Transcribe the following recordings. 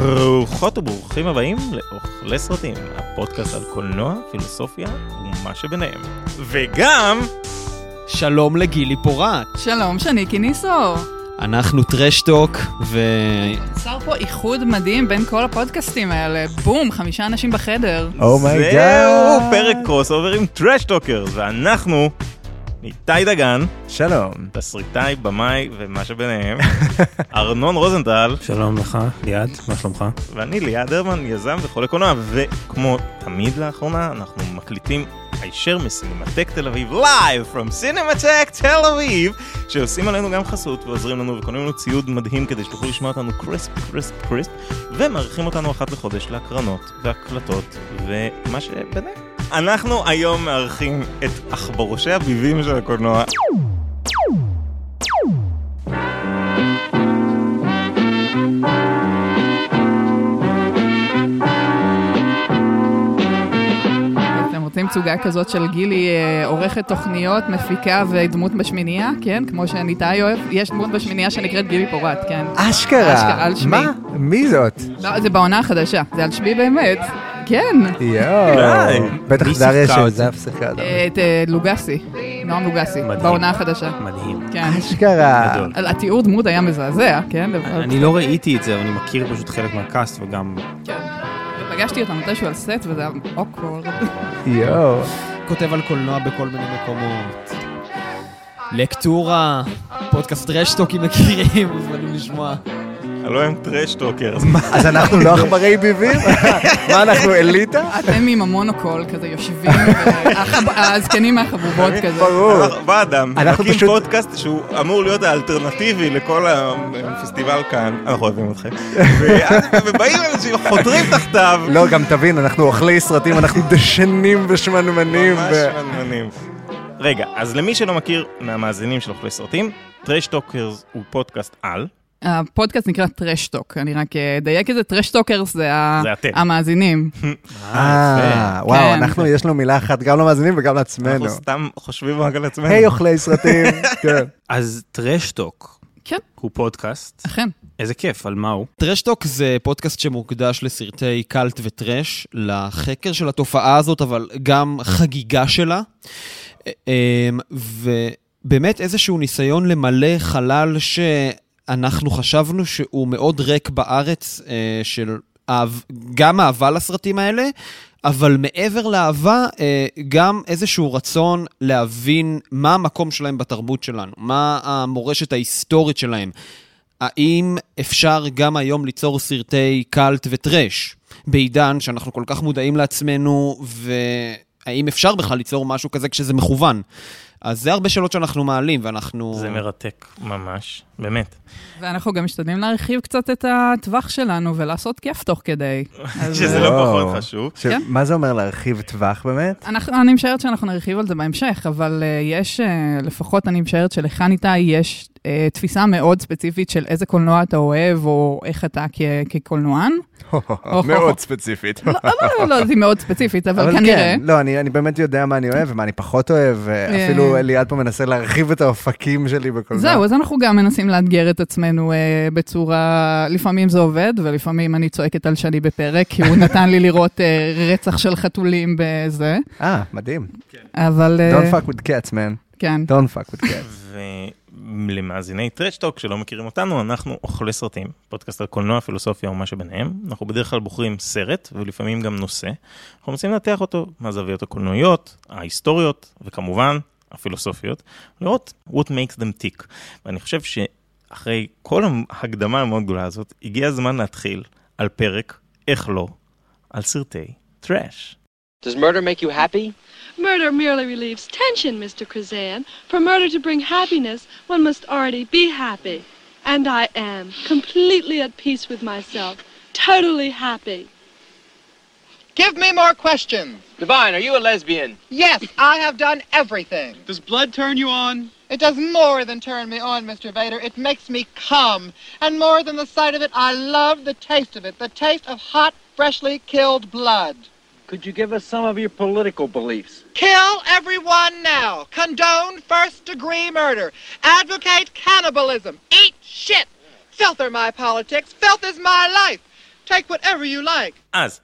ברוכות וברוכים הבאים לאוכלי סרטים, הפודקאסט על קולנוע, פילוסופיה ומה שביניהם. וגם... שלום לגילי פורט. שלום, שניקי ניסו. אנחנו טראשטוק, ו... נוצר פה איחוד מדהים בין כל הפודקאסטים האלה. בום, חמישה אנשים בחדר. oh my God. זהו, פרק crossover עם טראשטוק, ואנחנו איתי דגן, שלום, תסריטאי, במאי ומה שביניהם, ארנון רוזנטל, שלום לך, ליעד, מה שלומך? ואני ליעד הרמן, יזם וחולה קולנוע, וכמו תמיד לאחרונה, אנחנו מקליטים הישר מסינמטק תל אביב, Live from סינמטק תל אביב, שעושים עלינו גם חסות ועוזרים לנו וקונים לנו ציוד מדהים כדי שתוכלו לשמוע אותנו קריספ, קריספ, קריספ, ומארחים אותנו אחת לחודש להקרנות והקלטות ומה שביניהם. אנחנו היום מארחים את עכבורושי הביבים של הקולנוע. רוצים צוגה כזאת של גילי אה, עורכת תוכניות, מפיקה ודמות בשמינייה, כן? כמו שניתאי אוהב, יש דמות בשמינייה שנקראת גילי פורט, כן. אשכרה. אשכרה, על שמי. מה? מי זאת? לא, זה בעונה החדשה, זה על שמי באמת. כן. יואו. בטח דריה שזה הפסקה. את אה, לוגסי, נועם לוגסי, בעונה החדשה. מדהים. כן. אשכרה. התיאור דמות היה מזעזע, כן? אני לא ראיתי את זה, אבל אני מכיר פשוט חלק מהקאסט וגם... כן. פגשתי אותה מתישהו על סט וזה היה awkward. יואו. כותב על קולנוע בכל מיני מקומות. לקטורה, פודקאסט טראשטוק מכירים, מוזמנים לשמוע. הלו הם טראשטוקרס. אז אנחנו לא עכברי ביבים? מה, אנחנו אליטה? אתם עם המונוקול כזה יושבים, הזקנים מהחבובות כזה. ברור. בא אדם, מקים פודקאסט שהוא אמור להיות האלטרנטיבי לכל הפסטיבל כאן, אנחנו אוהבים אתכם. ובאים אנשים, חותרים תחתיו. לא, גם תבין, אנחנו אוכלי סרטים, אנחנו דשנים ושמנמנים. ממש שמנמנים. רגע, אז למי שלא מכיר מהמאזינים של אוכלי סרטים, טראשטוקרס הוא פודקאסט על. הפודקאסט נקרא טראשטוק, אני רק אדייק את זה, טראשטוקרס זה המאזינים. אה, וואו, כן. אנחנו, יש לנו מילה אחת גם למאזינים וגם לעצמנו. אנחנו סתם חושבים רק על עצמנו. היי אוכלי סרטים, כן. אז טראשטוק. כן. הוא פודקאסט. אכן. איזה כיף, על מה הוא? טרשטוק זה פודקאסט שמוקדש לסרטי קאלט וטרש, לחקר של התופעה הזאת, אבל גם חגיגה שלה. אמ, ובאמת איזשהו ניסיון למלא חלל ש... אנחנו חשבנו שהוא מאוד ריק בארץ, אה, של גם אהבה לסרטים האלה, אבל מעבר לאהבה, אה, גם איזשהו רצון להבין מה המקום שלהם בתרבות שלנו, מה המורשת ההיסטורית שלהם. האם אפשר גם היום ליצור סרטי קאלט וטרש, בעידן שאנחנו כל כך מודעים לעצמנו, והאם אפשר בכלל ליצור משהו כזה כשזה מכוון? אז זה הרבה שאלות שאנחנו מעלים, ואנחנו... זה מרתק, ממש, באמת. ואנחנו גם משתדלים להרחיב קצת את הטווח שלנו ולעשות כיף תוך כדי. שזה לא פחות חשוב. כן. מה זה אומר להרחיב טווח באמת? אני משערת שאנחנו נרחיב על זה בהמשך, אבל אה, יש, אה, לפחות אני משערת שלך ניתאי, יש אה, תפיסה מאוד ספציפית של איזה קולנוע אתה אוהב, או איך אתה כקולנוען. מאוד ספציפית. לא, לא, לא, זה מאוד ספציפית, אבל כנראה. כן, לא, אני באמת יודע מה אני אוהב ומה אני פחות אוהב, אפילו ליעד פה מנסה להרחיב את האופקים שלי בקולנוע. זהו, אז אנחנו גם מנסים לאתגר את עצמנו בצורה, לפעמים זה עובד, ולפעמים אני צועקת על שני בפרק, כי הוא נתן לי לראות רצח של חתולים בזה. אה, מדהים. אבל... Don't fuck with cats, man. כן. Don't fuck with cats. למאזיני טרשטוק שלא מכירים אותנו, אנחנו אוכלי סרטים, פודקאסט על קולנוע, פילוסופיה ומה שביניהם. אנחנו בדרך כלל בוחרים סרט ולפעמים גם נושא. אנחנו מנסים לנתח אותו מהזוויות הקולנועיות, ההיסטוריות וכמובן הפילוסופיות, לראות what makes them tick. ואני חושב שאחרי כל ההקדמה המאוד גדולה הזאת, הגיע הזמן להתחיל על פרק, איך לא, על סרטי טראש. Does murder make you happy? Murder merely relieves tension, Mr. Krazan. For murder to bring happiness, one must already be happy. And I am, completely at peace with myself, totally happy. Give me more questions. Divine, are you a lesbian? Yes, I have done everything. Does blood turn you on? It does more than turn me on, Mr. Vader. It makes me come. And more than the sight of it, I love the taste of it. The taste of hot, freshly killed blood. Could you give us some of your political beliefs? Kill everyone now. Condone first degree murder. Advocate cannibalism. Eat shit. Filth are my politics. Filth is my life. Take whatever you like. אז,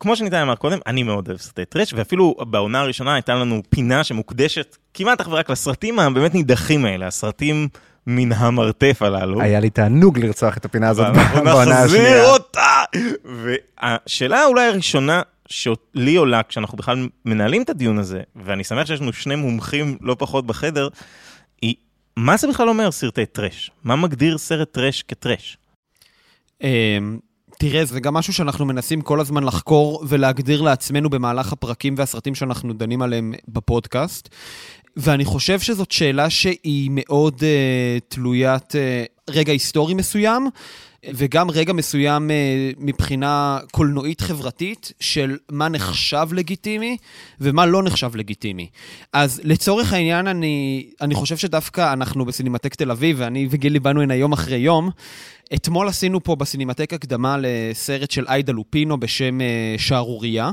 כמו שניתן אמר קודם, אני מאוד אוהב סרטי טרש, ואפילו בעונה הראשונה הייתה לנו פינה שמוקדשת כמעט אך ורק לסרטים הבאמת נידחים האלה, הסרטים מן המרתף הללו. היה לי תענוג לרצוח את הפינה הזאת ואנחנו בעונה נחזיר השנייה. אותה! והשאלה אולי הראשונה שלי עולה כשאנחנו בכלל מנהלים את הדיון הזה, ואני שמח שיש לנו שני מומחים לא פחות בחדר, היא, מה זה בכלל אומר סרטי טרש? מה מגדיר סרט טרש כטרש? אמ, תראה, זה גם משהו שאנחנו מנסים כל הזמן לחקור ולהגדיר לעצמנו במהלך הפרקים והסרטים שאנחנו דנים עליהם בפודקאסט. ואני חושב שזאת שאלה שהיא מאוד uh, תלוית uh, רגע היסטורי מסוים, וגם רגע מסוים uh, מבחינה קולנועית חברתית של מה נחשב לגיטימי ומה לא נחשב לגיטימי. אז לצורך העניין, אני, אני חושב שדווקא אנחנו בסינמטק תל אביב, ואני וגילי באנו הנה יום אחרי יום, אתמול עשינו פה בסינמטק הקדמה לסרט של עאידה לופינו בשם אה, שערורייה.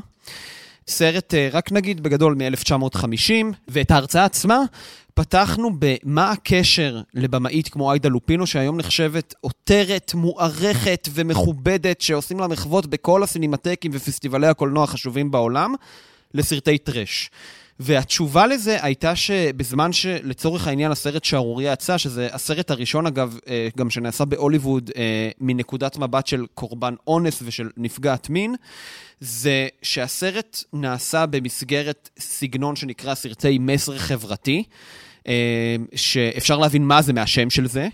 סרט, אה, רק נגיד בגדול, מ-1950, ואת ההרצאה עצמה פתחנו במה הקשר לבמאית כמו עאידה לופינו, שהיום נחשבת עותרת, מוערכת ומכובדת, שעושים לה מחוות בכל הסינמטקים ופסטיבלי הקולנוע החשובים בעולם, לסרטי טרש. והתשובה לזה הייתה שבזמן שלצורך העניין הסרט שערוריה יצא, שזה הסרט הראשון אגב, אה, גם שנעשה בהוליווד אה, מנקודת מבט של קורבן אונס ושל נפגעת מין, זה שהסרט נעשה במסגרת סגנון שנקרא סרטי מסר חברתי. אה, שאפשר להבין מה זה מהשם של זה,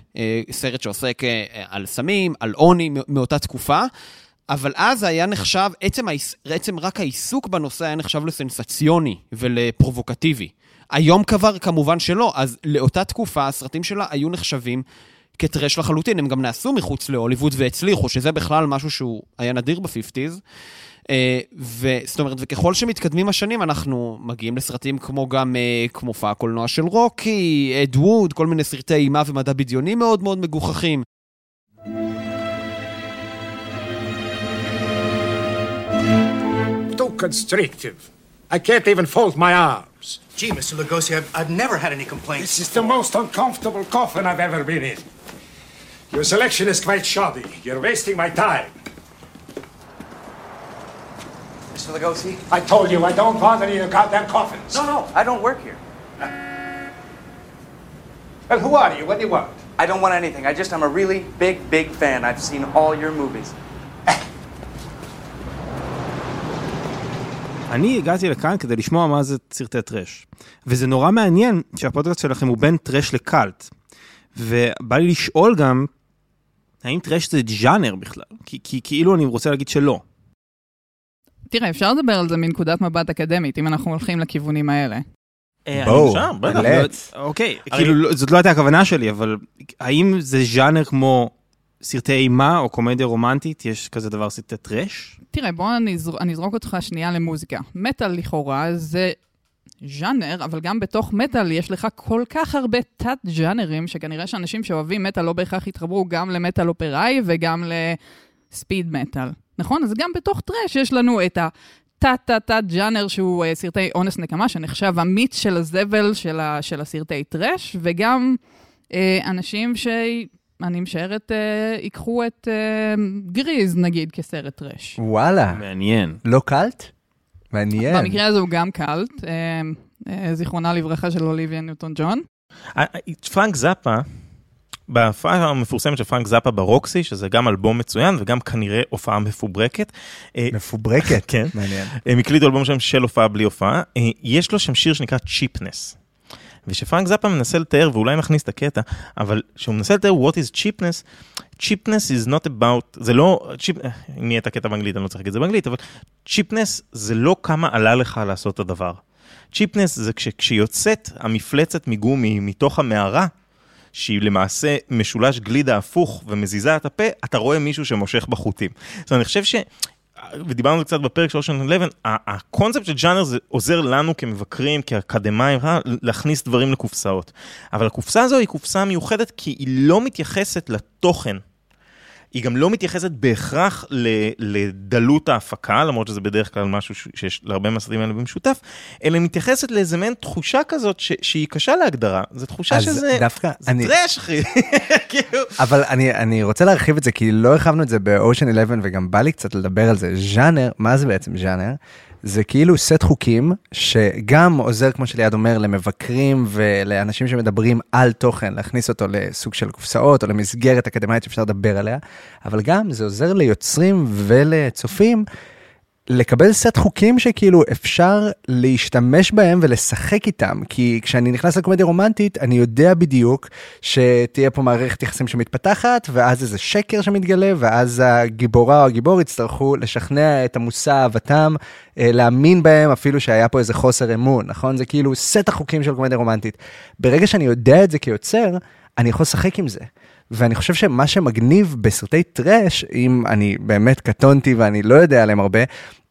סרט שעוסק על סמים, על עוני מאותה תקופה, אבל אז היה נחשב, עצם, עצם רק העיסוק בנושא היה נחשב לסנסציוני ולפרובוקטיבי. היום כבר כמובן שלא, אז לאותה תקופה הסרטים שלה היו נחשבים כטרש לחלוטין. הם גם נעשו מחוץ להוליווד והצליחו, שזה בכלל משהו שהוא היה נדיר ב-50's. וזאת אומרת, וככל שמתקדמים השנים, אנחנו מגיעים לסרטים כמו גם, uh, כמו מופע הקולנוע של רוקי, אד ווד, כל מיני סרטי אימה ומדע בדיוני מאוד מאוד מגוחכים. Constrictive. I can't even fold my arms. Gee, Mr. Lugosi, I've, I've never had any complaints. This is the most uncomfortable coffin I've ever been in. Your selection is quite shoddy. You're wasting my time. Mr. Lugosi? I told you I don't want any of the goddamn coffins. No, no, I don't work here. Uh, well, who are you? What do you want? I don't want anything. I just, I'm a really big, big fan. I've seen all your movies. אני הגעתי לכאן כדי לשמוע מה זה סרטי טרש. וזה נורא מעניין שהפודקאסט שלכם הוא בין טרש לקאלט. ובא לי לשאול גם, האם טרש זה ז'אנר בכלל? כי, כי כאילו אני רוצה להגיד שלא. תראה, אפשר לדבר על זה מנקודת מבט אקדמית, אם אנחנו הולכים לכיוונים האלה. בואו, אפשר, בטח. let's. אוקיי, כאילו לא- זאת לא הייתה הכוונה שלי, אבל האם זה ז'אנר כמו סרטי אימה או קומדיה רומנטית? יש כזה דבר סרטי טרש? תראה, בוא אני אני אזרוק אותך שנייה למוזיקה. מטאל לכאורה זה ז'אנר, אבל גם בתוך מטאל יש לך כל כך הרבה תת-ז'אנרים, שכנראה שאנשים שאוהבים מטאל לא בהכרח יתחברו גם למטאל אופראי וגם לספיד מטאל. נכון? אז גם בתוך טרש יש לנו את ה... תת-תת-תת שהוא אה, סרטי אונס נקמה, שנחשב המיץ של הזבל של, ה, של הסרטי טרש, וגם אה, אנשים שאני משערת אה, ייקחו את אה, גריז, נגיד, כסרט טרש. וואלה, מעניין. לא קלט? מעניין. במקרה הזה הוא גם קאלט, אה, אה, זיכרונה לברכה של אוליביה ניוטון ג'ון. אה, פרנק זאפה, בהופעה המפורסמת של פרנק זאפה ברוקסי, שזה גם אלבום מצוין וגם כנראה הופעה מפוברקת. אה, מפוברקת. כן. מעניין. הם הקליטו אלבום שם של הופעה בלי הופעה. אה, יש לו שם שיר שנקרא צ'יפנס. ושפרנק זאפה מנסה לתאר, ואולי נכניס את הקטע, אבל כשהוא מנסה לתאר what is cheapness, cheapness is not about, זה לא, cheap, אם יהיה את הקטע באנגלית, אני לא צריך להגיד את זה באנגלית, אבל cheapness זה לא כמה עלה לך לעשות את הדבר. cheapness זה כש, כשיוצאת המפלצת מגומי מתוך המערה, שהיא למעשה משולש גלידה הפוך ומזיזה את הפה, אתה רואה מישהו שמושך בחוטים. זאת אומרת, אני חושב ש... ודיברנו על זה קצת בפרק של אושן 11, ה- הקונספט של ג'אנר זה עוזר לנו כמבקרים, כאקדמאים, אה, להכניס דברים לקופסאות. אבל הקופסה הזו היא קופסה מיוחדת כי היא לא מתייחסת לתוכן. היא גם לא מתייחסת בהכרח לדלות ההפקה, למרות שזה בדרך כלל משהו שיש להרבה מהסרטים האלה במשותף, אלא מתייחסת לאיזה מעין תחושה כזאת ש- שהיא קשה להגדרה. זו תחושה אז שזה... דווקא זה אני- טרש, אחי. כאילו... אבל אני, אני רוצה להרחיב את זה, כי לא הרחבנו את זה באושן 11, וגם בא לי קצת לדבר על זה. ז'אנר, מה זה בעצם ז'אנר? זה כאילו סט חוקים שגם עוזר, כמו שליעד אומר, למבקרים ולאנשים שמדברים על תוכן, להכניס אותו לסוג של קופסאות או למסגרת אקדמית שאפשר לדבר עליה, אבל גם זה עוזר ליוצרים ולצופים לקבל סט חוקים שכאילו אפשר להשתמש בהם ולשחק איתם, כי כשאני נכנס לקומדיה רומנטית, אני יודע בדיוק שתהיה פה מערכת יחסים שמתפתחת, ואז איזה שקר שמתגלה, ואז הגיבורה או הגיבור יצטרכו לשכנע את המושא אהבתם, אה, להאמין בהם אפילו שהיה פה איזה חוסר אמון, נכון? זה כאילו סט החוקים של קומדיה רומנטית. ברגע שאני יודע את זה כיוצר, אני יכול לשחק עם זה. ואני חושב שמה שמגניב בסרטי טראש, אם אני באמת קטונתי ואני לא יודע עליהם הרבה,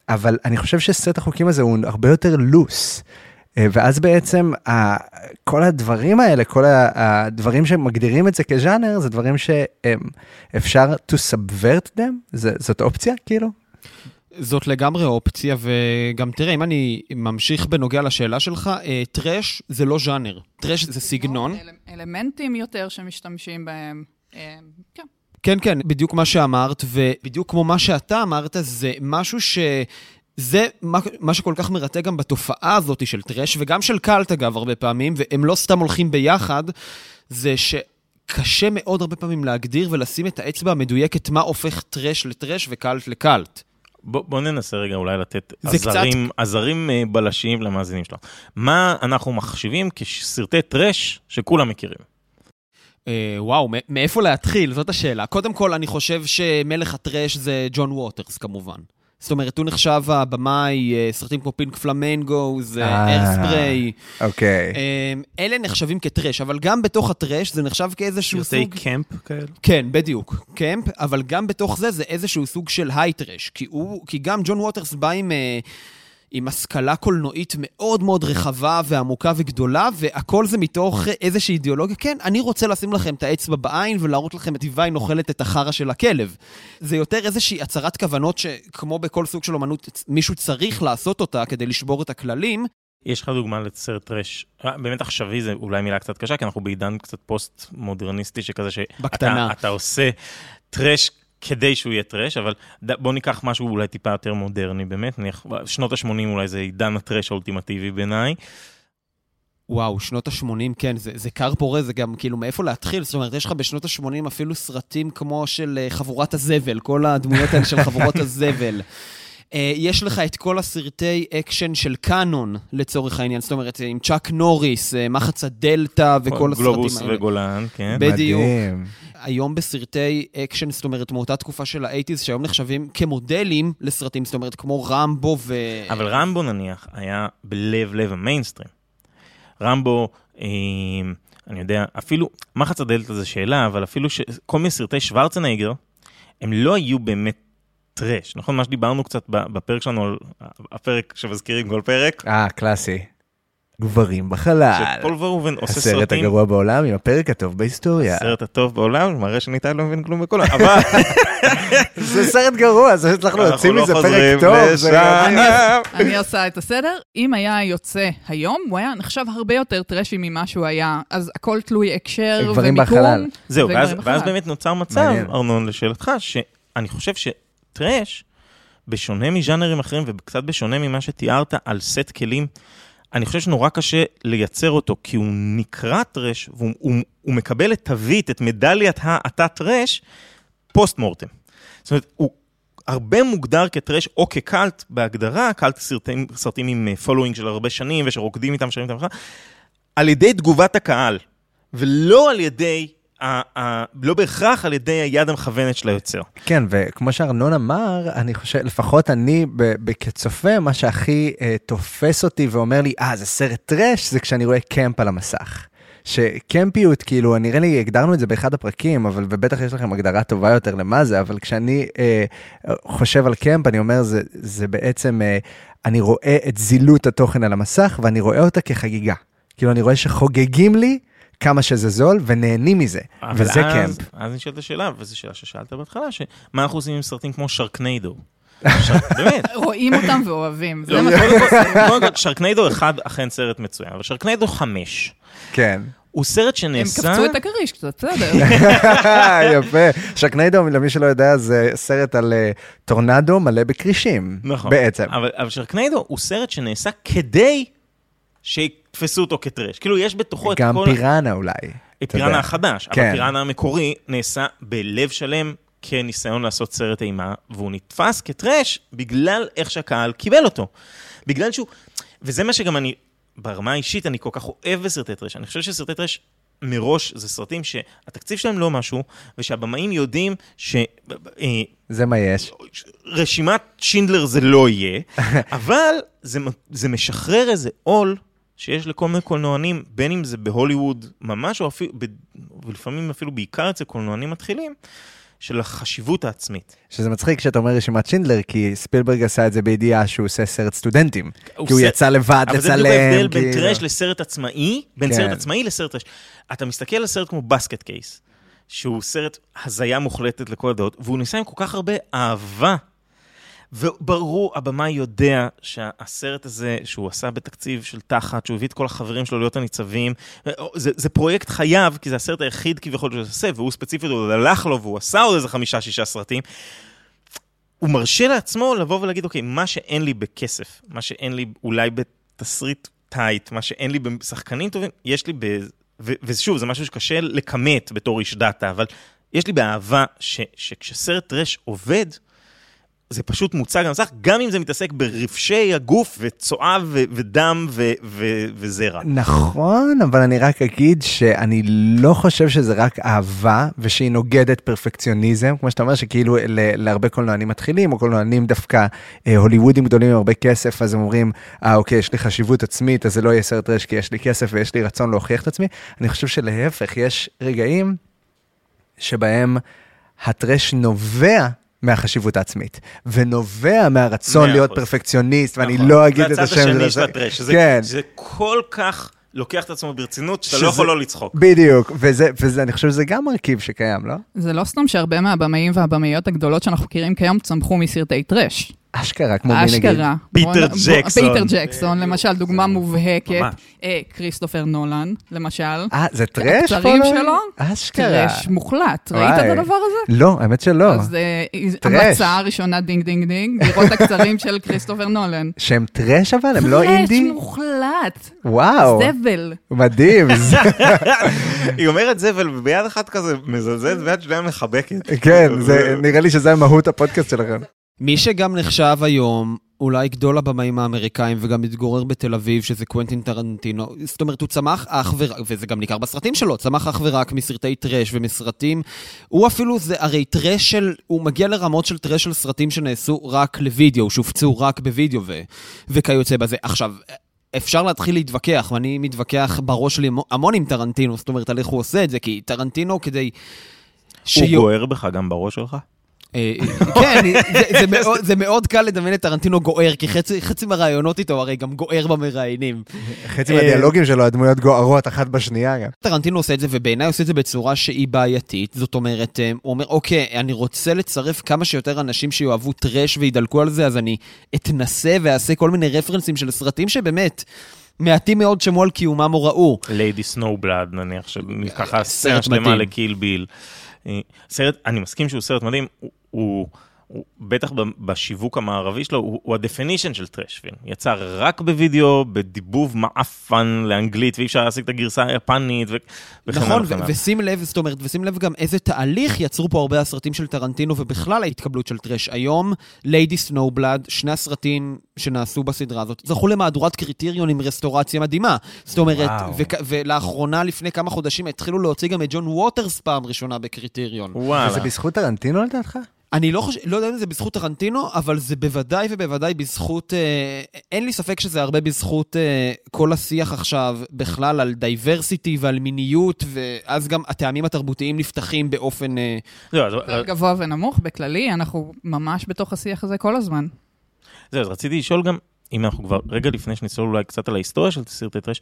אבל אני חושב שסט החוקים הזה הוא הרבה יותר loose. אה, ואז בעצם כל הדברים האלה, כל הדברים שמגדירים את זה כז'אנר, זה דברים שאפשר to subvert them, זאת אופציה כאילו? זאת לגמרי אופציה, וגם תראה, אם אני ממשיך בנוגע לשאלה שלך, אה, טראש זה לא ז'אנר. טראש זה סגנון. אל- אלמנטים יותר שמשתמשים בהם. אה, כן. כן, כן, בדיוק מה שאמרת, ובדיוק כמו מה שאתה אמרת, זה משהו ש... זה מה, מה שכל כך מרתק גם בתופעה הזאת של טראש, וגם של קאלט אגב, הרבה פעמים, והם לא סתם הולכים ביחד, זה שקשה מאוד הרבה פעמים להגדיר ולשים את האצבע המדויקת מה הופך טראש לטראש וקאלט לקאלט. בוא, בוא ננסה רגע אולי לתת עזרים, עזרים אה, בלשיים למאזינים שלנו. מה אנחנו מחשיבים כסרטי טראש שכולם מכירים? אה, וואו, מאיפה להתחיל? זאת השאלה. קודם כל, אני חושב שמלך הטראש זה ג'ון ווטרס, כמובן. זאת אומרת, הוא נחשב הבמאי, אה, סרטים כמו Pink Flamingos, זה אה, Hairspray. אוקיי. אה, אלה נחשבים כטראש, אבל גם בתוך הטראש זה נחשב כאיזשהו סרטי סוג... camp כאלה? כן, בדיוק, camp, אבל גם בתוך זה זה איזשהו סוג של high trash, כי, הוא- כי גם ג'ון ווטרס בא עם, אה, עם השכלה קולנועית מאוד מאוד רחבה ועמוקה וגדולה, והכל זה מתוך איזושהי אידיאולוגיה. כן, אני רוצה לשים לכם את האצבע בעין ולהראות לכם את דיוויין אוכלת את החרא של הכלב. זה יותר איזושהי הצהרת כוונות שכמו בכל סוג של אומנות, מישהו צריך לעשות אותה כדי לשבור את הכללים. יש לך דוגמה לסרט טראש, אה, באמת עכשווי זה אולי מילה קצת קשה, כי אנחנו בעידן קצת פוסט מודרניסטי שכזה שאתה עושה טראש כדי שהוא יהיה טראש, אבל ד- בוא ניקח משהו אולי טיפה יותר מודרני באמת, נניח שנות ה-80 אולי זה עידן הטראש האולטימטיבי בעיניי. וואו, שנות ה-80, כן, זה, זה כר פורה, זה גם כאילו מאיפה להתחיל, זאת אומרת, יש לך בשנות ה-80 אפילו סרטים כמו של אה, חבורת הזבל, כל הדמויות האלה של חבורות הזבל. אה, יש לך את כל הסרטי אקשן של קאנון, לצורך העניין, זאת אומרת, עם צ'אק נוריס, אה, מחץ הדלתא וכל הסרטים האלה. גלובוס וגולן, כן. בדיוק. מדהים. היום בסרטי אקשן, זאת אומרת, מאותה תקופה של ה eighties, שהיום נחשבים כמודלים לסרטים, זאת אומרת, כמו רמבו ו... אבל רמבו נניח היה בלב לב המיינסטרים. רמבו, אה, אני יודע, אפילו, מחץ הדלתא זה שאלה, אבל אפילו שכל מיני סרטי שוורצנגר, הם לא היו באמת טראש, נכון? מה שדיברנו קצת בפרק שלנו, על הפרק שמזכירים כל פרק, אה, קלאסי. גברים בחלל. שפול ורהובן עושה הסרט סרטים, הגרוע בעולם עם הפרק הטוב בהיסטוריה. הסרט הטוב בעולם, מראה שניתן לא מבין כלום בכולם, אבל זה סרט גרוע, זה הצלחנו להוציא אנחנו לא מזה פרק טוב. זה- לשם. אני עושה את הסדר. אם היה יוצא היום, הוא היה נחשב הרבה יותר טרשי ממה שהוא היה, אז הכל תלוי הקשר גברים ומיקום. בחלל. זהו, ואז, באמת נוצר מצב. ארנון, לשאלתך, שאני חושב שטראש, בשונה מז'אנרים אחרים וקצת בשונה ממה שתיארת על סט כלים, אני חושב שנורא קשה לייצר אותו, כי הוא נקרא טראש, והוא הוא, הוא מקבל את תווית, את מדליית ה"אתה טראש", post mortem. זאת אומרת, הוא הרבה מוגדר כטראש או כקאלט בהגדרה, קאלט סרטים, סרטים עם following של הרבה שנים ושרוקדים איתם, שרים איתם, על ידי תגובת הקהל, ולא על ידי, לא בהכרח על ידי היד המכוונת של היוצר. כן, וכמו שארנון אמר, אני חושב, לפחות אני כצופה, מה שהכי אה, תופס אותי ואומר לי, אה, זה סרט טראש, זה כשאני רואה קמפ על המסך. שקמפיות, כאילו, נראה לי, הגדרנו את זה באחד הפרקים, אבל ובטח יש לכם הגדרה טובה יותר למה זה, אבל כשאני אה, חושב על קמפ, אני אומר, זה, זה בעצם, אה, אני רואה את זילות התוכן על המסך, ואני רואה אותה כחגיגה. כאילו, אני רואה שחוגגים לי כמה שזה זול, ונהנים מזה, וזה אז- קמפ. אז נשאלת השאלה, וזו שאלה ששאלת בהתחלה, שמה אנחנו עושים עם סרטים כמו שרקניידו? שר- באמת. רואים אותם ואוהבים. זה לא, מה קודם כל- קודם שרקניידו אחד אכן סרט מצוין, אבל שרקניידו חמש. כן. הוא סרט הם שנעשה... קפצו את הכריש קצת, בסדר. יפה. שקניידו, למי שלא יודע, זה סרט על אה, טורנדו מלא בכרישים. נכון. בעצם. אבל, אבל שרקניידו הוא סרט שנעשה כדי שיתפסו אותו כטרש. כאילו, יש בתוכו את גם כל... פיראנה אולי. את. פיראנה החדש, כן. אבל פיראנה המקורי נעשה בלב שלם כניסיון לעשות סרט אימה, והוא נתפס כטרש בגלל איך שהקהל קיבל אותו. בגלל שהוא... וזה מה שגם אני, ברמה האישית, אני כל כך אוהב בסרטי טרש. אני חושב שסרטי טרש... מראש זה סרטים שהתקציב שלהם לא משהו, ושהבמאים יודעים ש... אה, זה מה יש. רשימת שינדלר זה לא יהיה, אבל זה, זה משחרר איזה עול שיש לכל מיני קולנוענים, בין אם זה בהוליווד ממש, או אפילו, ב, ולפעמים אפילו בעיקר אצל קולנוענים מתחילים, של החשיבות העצמית. שזה מצחיק שאתה אומר רשימת שינדלר, כי ספילברג עשה את זה בידיעה שהוא עושה סרט סטודנטים. כי הוא עושה- יצא לבד אבל זה בדיוק לצלם. ההבדל בין כאילו. טרש לסרט עצמאי, בין כן. סרט עצמאי לסרט טרש. אתה מסתכל על סרט כמו בסקט קייס, שהוא סרט הזיה מוחלטת לכל הדעות, והוא ניסה עם כל כך הרבה אהבה. וברור, הבמאי יודע שהסרט הזה, שהוא עשה בתקציב של תחת, שהוא הביא את כל החברים שלו להיות הניצבים, זה, זה פרויקט חייו, כי זה הסרט היחיד כביכול שהוא עושה, והוא ספציפית עוד הלך לו, והוא עשה עוד איזה חמישה-שישה סרטים. הוא מרשה לעצמו לבוא ולהגיד, אוקיי, מה שאין לי בכסף, מה שאין לי אולי בתסריט tight, מה שאין לי בשחקנים טובים, יש לי ב... ו- ושוב, זה משהו שקשה לכמת בתור איש data, אבל יש לי באהבה ש- שכשסרט טרש עובד, זה פשוט מוצג למסך, גם אם זה מתעסק ברפשי הגוף וצואה ודם ו- ו- וזרע. נכון, אבל אני רק אגיד שאני לא חושב שזה רק אהבה, ושהיא נוגדת פרפקציוניזם, כמו שאתה אומר, שכאילו ל- להרבה קולנוענים מתחילים, או קולנוענים דווקא אה, הוליוודים גדולים עם הרבה כסף, אז הם אומרים, אה אוקיי, יש לי חשיבות עצמית, אז זה לא יהיה סרט רש כי יש לי כסף ויש לי רצון להוכיח את עצמי. אני חושב שלהפך, יש רגעים שבהם הטרש נובע מהחשיבות העצמית, ונובע מהרצון להיות. פרפקציוניסט, ואני נכון. לא אגיד את השם הצד של השני זה. של הטרש, שזה, כן. זה כל כך לוקח את עצמו ברצינות, שאתה שזה- לא יכול לא לצחוק. בדיוק, וזה, וזה, אני חושב שזה גם מרכיב שקיים, לא? זה לא סתם שהרבה מהבמאים והבמאיות הגדולות שאנחנו מכירים כיום צמחו מסרטי טרש. אשכרה, כמו מי נגיד. אשכרה. פיטר ג'קסון. פיטר ג'קסון, למשל, דוגמה מובהקת. ממש. אה, כריסטופר נולן, למשל. אה, זה טרש? הקצרים? שלו? אשכרה. טרש מוחלט. וואי. ראית את הדבר הזה? לא, האמת שלא. אז אה, טרש. המלצה הראשונה, דינג דינג דינג, לראות הקצרים של כריסטופר נולן. שהם טרש אבל? הם לא אינדי? טרש מוחלט. וואו. זבל. מדהים. היא אומרת זבל, וביד אחת כזה מזלזלת, וביד שנייה מחבקת. כן, זה- נראה לי שזה מהות הפודקאסט שלכם. מי שגם נחשב היום אולי גדול הבמאים האמריקאים וגם מתגורר בתל אביב, שזה קוונטין טרנטינו. זאת אומרת, הוא צמח אך ורק, וזה גם ניכר בסרטים שלו, צמח אך ורק מסרטי טרש ומסרטים. הוא אפילו, זה הרי טרש של, הוא מגיע לרמות של טרש של סרטים שנעשו רק לוידאו, שהופצו רק בוידאו ו, וכיוצא בזה. עכשיו, אפשר להתחיל להתווכח, ואני מתווכח בראש שלי המון עם טרנטינו, זאת אומרת, על איך הוא עושה את זה, כי טרנטינו כדי... הוא שיו- גוער בך גם בראש שלך? אה, כן, זה- זה מאוד- קל לדמיין את טרנטינו גוער, כי חצי- חצי מהרעיונות איתו הרי גם גוער במראיינים. חצי אה, מהדיאלוגים שלו, הדמויות גוערות אחת בשנייה גם. טרנטינו עושה את זה, ובעיניי עושה את זה בצורה שהיא בעייתית. זאת אומרת, אה, הוא אומר, אוקיי, אני רוצה לצרף כמה שיותר אנשים שיאהבו טרש וידלקו על זה, אז אני אתנסה ואעשה כל מיני רפרנסים של סרטים שבאמת... מעטים מאוד שמעו על קיומם או ראו. ליידי סנובלד נניח, שככה אה, סרט שלמה. לקיל ביל. אה, סרט, אני מסכים שהוא סרט מדהים, הוא- הוא... הוא בטח ב- בשיווק המערבי שלו, הוא, הוא ה-definition של trash film. יצא רק בווידאו, בדיבוב מעפן לאנגלית, ואי אפשר להשיג את הגרסה היפנית, ו- וכן נכון, הלאה ו- וכן. ושים לב, זאת אומרת, ושים לב גם איזה תהליך יצרו פה הרבה הסרטים של טרנטינו, ובכלל ההתקבלות של טרש. היום, ליידי סנובלד, שני הסרטים שנעשו בסדרה הזאת, זכו למהדורת קריטריון עם רסטורציה מדהימה. זאת אומרת. וכ- ולאחרונה, לפני כמה חודשים, התחילו להוציא גם את ג'ון ווטרס פעם ראשונה בקריטריון. וואלה. וזה בזכות טרנטינו לדעתך? אני לא חושב, לא יודע אם זה בזכות טרנטינו, אבל זה בוודאי ובוודאי בזכות, אה, אין לי ספק שזה הרבה בזכות אה, כל השיח עכשיו בכלל על diversity ועל מיניות, ואז גם הטעמים התרבותיים נפתחים באופן... אה, אז- גבוה ונמוך בכללי, אנחנו ממש בתוך השיח הזה כל הזמן. זהו, אז רציתי לשאול גם, אם אנחנו כבר רגע לפני שנצלול אולי קצת על ההיסטוריה של סרטי טרש,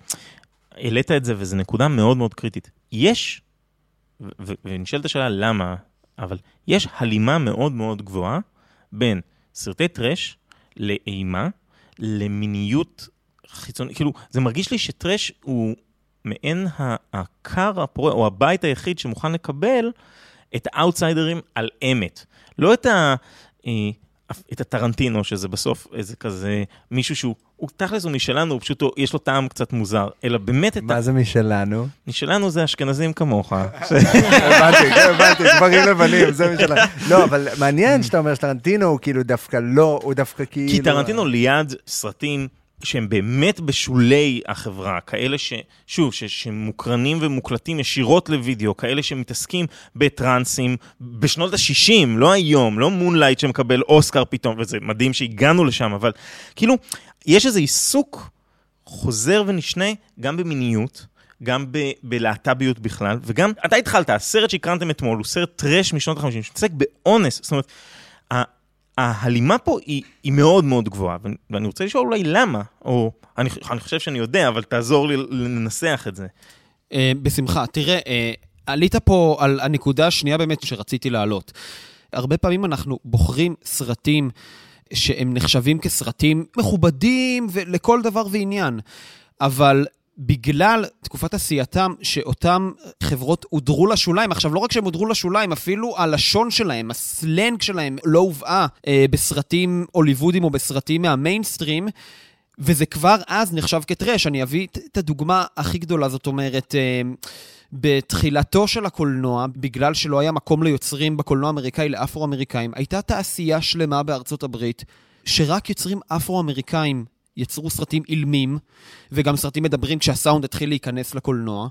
העלית את זה, וזו נקודה מאוד מאוד קריטית. יש, ונשאלת השאלה למה, אבל יש הלימה מאוד מאוד גבוהה בין סרטי טראש לאימה, למיניות חיצונית, כאילו, זה מרגיש לי שטראש הוא מעין הכר הפורה, או הבית היחיד שמוכן לקבל את האאוטסיידרים על אמת. לא את ה... את הטרנטינו, שזה בסוף איזה כזה מישהו שהוא, הוא תכלס הוא משלנו, הוא פשוט, יש לו טעם קצת מוזר, אלא באמת את ה... מה זה משלנו? משלנו זה אשכנזים כמוך. הבנתי, כן, הבנתי, דברים לבנים, זה משלנו. לא, אבל מעניין שאתה אומר שטרנטינו הוא כאילו דווקא לא, הוא דווקא כאילו... כי טרנטינו ליד סרטים שהם באמת בשולי החברה, כאלה ש... שוב, ש... שמוקרנים ומוקלטים ישירות לוידאו, כאלה שמתעסקים בטרנסים בשנות ה-60, לא היום, לא מונלייט שמקבל אוסקר פתאום, וזה מדהים שהגענו לשם, אבל כאילו, יש איזה עיסוק חוזר ונשנה גם במיניות. גם ב- בלהט"ביות בכלל, וגם, אתה התחלת, הסרט שהקרנתם אתמול הוא סרט טראש משנות ה-50, שמתעסק באונס, זאת אומרת, ההלימה פה היא, היא מאוד מאוד גבוהה, ואני רוצה לשאול אולי למה, או אני, אני חושב שאני יודע, אבל תעזור לי לנסח את זה. אה, בשמחה. תראה, אה, עלית פה על הנקודה השנייה באמת שרציתי להעלות. הרבה פעמים אנחנו בוחרים סרטים שהם נחשבים כסרטים מכובדים ולכל דבר ועניין, אבל בגלל תקופת עשייתם, שאותם חברות הודרו לשוליים, עכשיו לא רק שהם הודרו לשוליים, אפילו הלשון שלהם, הסלנג שלהם לא הובאה אה, בסרטים הוליוודים או בסרטים מהמיינסטרים, וזה כבר אז נחשב כטרש. אני אביא את הדוגמה הכי גדולה, זאת אומרת, אה, בתחילתו של הקולנוע, בגלל שלא היה מקום ליוצרים בקולנוע האמריקאי לאפרו-אמריקאים, הייתה תעשייה שלמה בארצות הברית, שרק יוצרים אפרו-אמריקאים יצרו סרטים אילמים, וגם סרטים מדברים כשהסאונד התחיל להיכנס לקולנוע.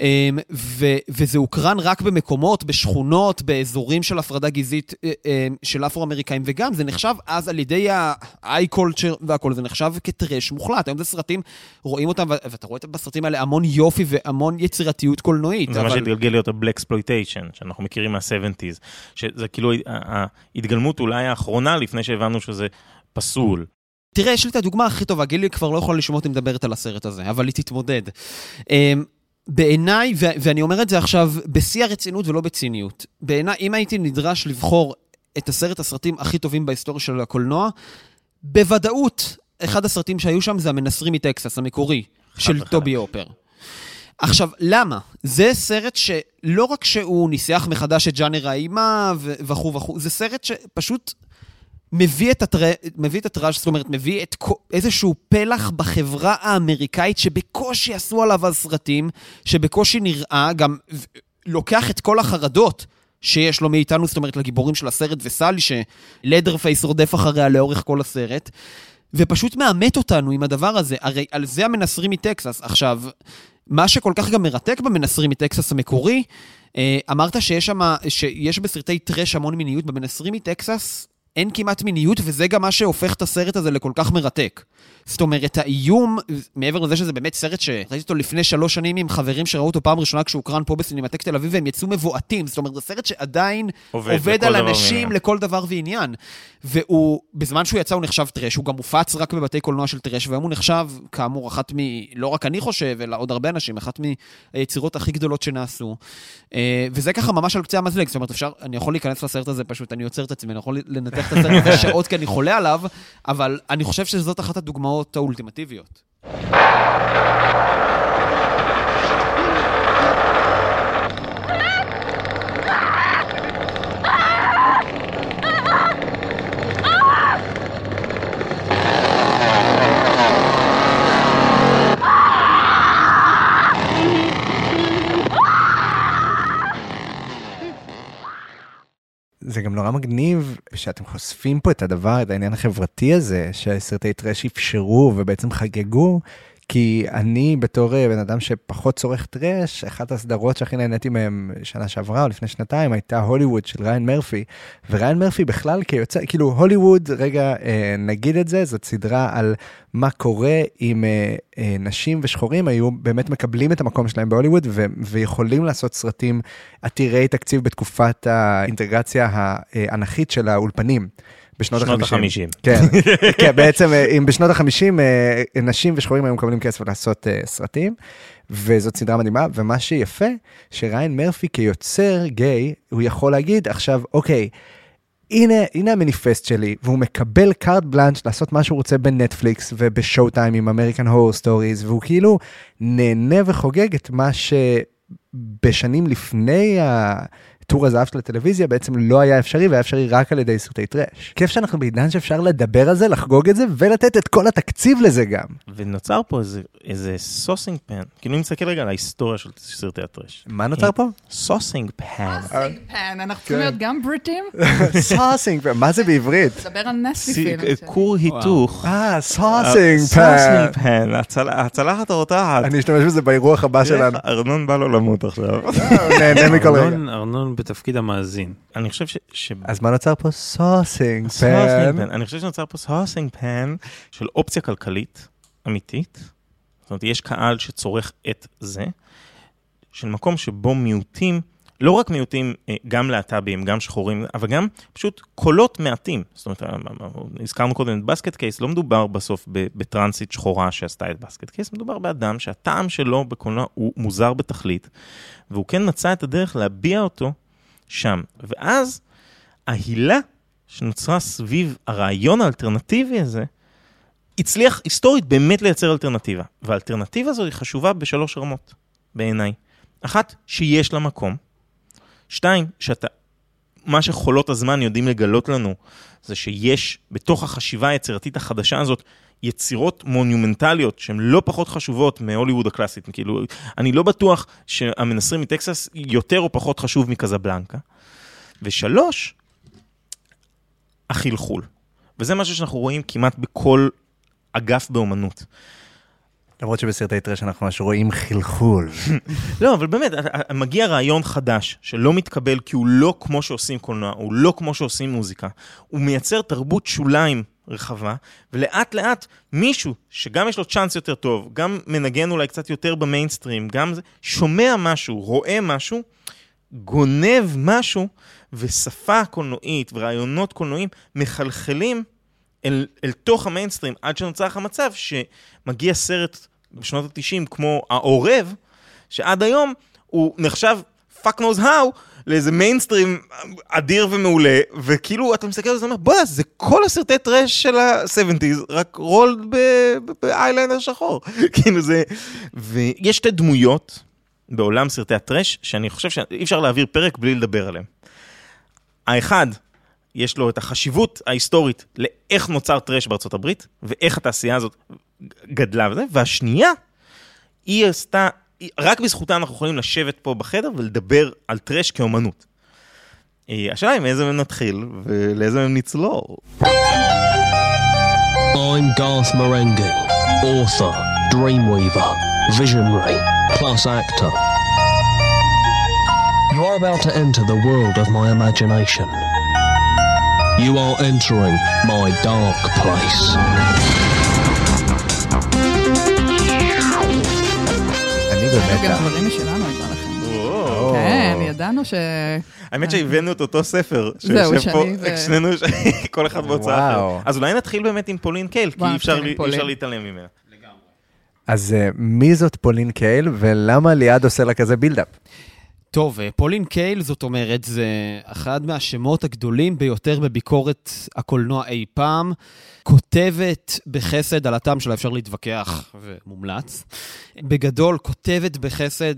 אמ, ו- וזה הוקרן רק במקומות, בשכונות, באזורים של הפרדה גזעית אה, אה, של אפרו-אמריקאים, וגם זה נחשב אז על ידי ה-i-culture והכל, זה נחשב כטרש מוחלט. היום זה סרטים, רואים אותם, ואתה רואה בסרטים האלה המון יופי והמון יצירתיות קולנועית. זה אבל... מה שהתגלגל להיות ה-Black Exploitation, שאנחנו מכירים מה-70's, שזה כאילו ההתגלמות אולי האחרונה לפני שהבנו שזה פסול. תראה, יש לי את הדוגמה הכי טובה, גילי כבר לא יכול לשמוע אותי מדברת על הסרט הזה, אבל היא תתמודד. אמ, בעיניי, ואני אומר את זה עכשיו בשיא הרצינות ולא בציניות, בעיניי, אם הייתי נדרש לבחור את עשרת הסרטים הכי טובים בהיסטוריה של הקולנוע, בוודאות, אחד הסרטים שהיו שם זה המנסרים מטקסס, המקורי, של. טובי אופר. עכשיו, למה? זה סרט שלא רק שהוא ניסח מחדש את ג'אנר האימה וכו' וכו', זה סרט שפשוט מביא את, הטר... מביא את הטראז', זאת אומרת, מביא את. איזשהו פלח בחברה האמריקאית שבקושי עשו עליו אז סרטים, שבקושי נראה, גם לוקח את כל החרדות שיש לו מאיתנו, זאת אומרת, לגיבורים של הסרט וסלי, שלדרפייס רודף אחריה לאורך כל הסרט, ופשוט מאמת אותנו עם הדבר הזה. הרי על זה המנסרים מטקסס. עכשיו, מה שכל כך גם מרתק במנסרים מטקסס המקורי, אה, אמרת שיש שם, שיש בסרטי טרש המון מיניות, במנסרים מטקסס אין כמעט מיניות, וזה גם מה שהופך את הסרט הזה לכל כך מרתק. זאת אומרת, האיום, מעבר לזה שזה באמת סרט שראיתי אותו לפני שלוש שנים עם חברים שראו אותו פעם ראשונה כשהוקרן פה בסינמטק תל אביב, והם יצאו מבועטים. זאת אומרת, זה סרט שעדיין עובד עובד, על אנשים. לכל דבר ועניין. והוא, בזמן שהוא יצא הוא נחשב טרש, הוא גם מופץ רק בבתי קולנוע של טרש, והיום הוא נחשב, כאמור, אחת מ... לא רק אני חושב, אלא עוד הרבה אנשים, אחת מהיצירות הכי גדולות שנעשו. אה, וזה ככה ממש על קצה המזלג, זאת אומרת, אפשר, אני יכול להיכנס לסרט הזה, פשוט אני עוצר את עצמי, אני יכול לנתח את הסרט הזה שעות כי אני חולה עליו, אבל אני חושב שזאת אחת הדוגמאות האולטימטיביות. זה גם נורא מגניב שאתם חושפים פה את הדבר, את העניין החברתי הזה, שסרטי טרש אפשרו ובעצם חגגו, כי אני בתור אה, בן אדם שפחות צורך טרש, אחת הסדרות שהכי נהניתי מהן שנה שעברה או לפני שנתיים הייתה הוליווד של ריין מרפי, וריין מרפי בכלל כיוצא, כאילו הוליווד, רגע אה, נגיד את זה, זאת סדרה על מה קורה אם אה, נשים ושחורים היו באמת מקבלים את המקום שלהם בהוליווד ו- ויכולים לעשות סרטים עתירי תקציב בתקופת האינטגרציה האנכית של האולפנים. בשנות שנות ה-50. החמישים. כן, כן, בעצם אה, אם בשנות ה-50 נשים ושחורים היו מקבלים כסף לעשות אה, סרטים, וזאת סדרה מדהימה, ומה שיפה, שראיין מרפי כיוצר גיי, הוא יכול להגיד עכשיו, אוקיי, הנה, הנה המניפסט שלי, והוא מקבל קארט בלאנץ' לעשות מה שהוא רוצה בנטפליקס וב Showtime עם American Horror Stories, והוא כאילו נהנה וחוגג את מה שבשנים לפני תור הזהב של הטלוויזיה בעצם לא היה אפשרי, והיה אפשרי רק על ידי סרטי טראש. כיף שאנחנו בעידן שאפשר לדבר על זה, לחגוג את זה, ולתת את כל התקציב לזה גם. ונוצר פה איזה, איזה saucing pan, כאילו אם נסתכל רגע על ההיסטוריה של סרטי הטרש. מה נוצר פה? saucing pan. pan, אנחנו צריכים להיות גם בריטים? saucing, מה זה בעברית? דבר על נסטיפיל. כור היתוך. אה, saucing saucing pan. pan, הצל- הצלחת הרותחת. אני אשתמש בזה באירוח הבא שלנו. ארנון בא לו למות עכשיו. הוא נהנה מכל רגע. ארנון- ארנון בתפקיד המאזין. אני חושב ש... ש- אז מה נוצר פה? saucing pan. אני חושב שנוצר פה saucing pan של אופציה כלכלית אמיתית. זאת אומרת, יש קהל שצורך את זה, של מקום שבו מיעוטים, לא רק מיעוטים, אה, גם להט"בים, גם שחורים, אבל גם פשוט קולות מעטים. זאת אומרת, אה, אה, הזכרנו קודם את בסקט קייס, לא מדובר בסוף בטרנסית שחורה שעשתה את בסקט קייס, מדובר באדם שהטעם שלו בקולנוע הוא מוזר בתכלית, והוא כן מצא את הדרך להביע אותו שם. ואז ההילה שנוצרה סביב הרעיון האלטרנטיבי הזה, הצליח היסטורית באמת לייצר אלטרנטיבה. והאלטרנטיבה הזו היא חשובה בשלוש רמות, בעיניי. אחת, שיש לה מקום. שתיים, שאתה, מה שחולות הזמן יודעים לגלות לנו, זה שיש בתוך החשיבה היצירתית החדשה הזאת, יצירות מונומנטליות שהן לא פחות חשובות מהוליווד הקלאסית. כאילו, אני לא בטוח שהמנסרים מטקסס יותר או פחות חשוב מקזבלנקה. ושלוש, החלחול. וזה משהו שאנחנו רואים כמעט בכל אגף באומנות. למרות שבסרטי טרש אנחנו ממש רואים חלחול. לא, אבל באמת, מגיע רעיון חדש, שלא מתקבל כי הוא לא כמו שעושים קולנוע, הוא לא כמו שעושים מוזיקה. הוא מייצר תרבות שוליים רחבה, ולאט לאט מישהו, שגם יש לו צ'אנס יותר טוב, גם מנגן אולי קצת יותר במיינסטרים, גם זה, שומע משהו, רואה משהו, גונב משהו, ושפה קולנועית ורעיונות קולנועיים מחלחלים אל, אל תוך המיינסטרים, עד שנוצר לך מצב שמגיע סרט בשנות ה-90 כמו העורב, שעד היום הוא נחשב fuck knows how לאיזה מיינסטרים אדיר ומעולה, וכאילו אתה מסתכל על זה ואומר, בוא'נה, זה כל הסרטי טראש של ה-70's, רק rolled ב eyeliner שחור. כאילו זה... ויש שתי דמויות בעולם סרטי הטראש, שאני חושב שאי אפשר להעביר פרק בלי לדבר עליהם. האחד, יש לו את החשיבות ההיסטורית לאיך נוצר טראש בארצות הברית, ואיך התעשייה הזאת גדלה וזה, והשנייה, היא עשתה, רק בזכותה אנחנו יכולים לשבת פה בחדר ולדבר על טראש כאומנות. אה, השאלה היא מאיזה מהם נתחיל ולאיזה מהם נצלור. I'm Garth Marenghi, author, dreamweaver, visionary, plus actor. You are about to enter the world of my imagination. You are entering my dark place. אני יש באמת... גם דברים משלנו, אני אומר לכם. כן, ידענו ש... האמת שהבאנו את אותו ספר, שיושב פה, שנינו, כל אחד בהוצאה. אחרת. אז אולי נתחיל באמת עם פולין קייל, כי אי. אפשר להתעלם ממנה. אז אה, מי זאת פולין קייל, ולמה ליעד עושה לה כזה בילדאפ? טוב, אה, פולין קייל, זאת אומרת, זה אחד מהשמות הגדולים ביותר בביקורת הקולנוע אי פעם. כותבת בחסד, על הטעם שלה אפשר להתווכח, ומומלץ. בגדול, כותבת בחסד,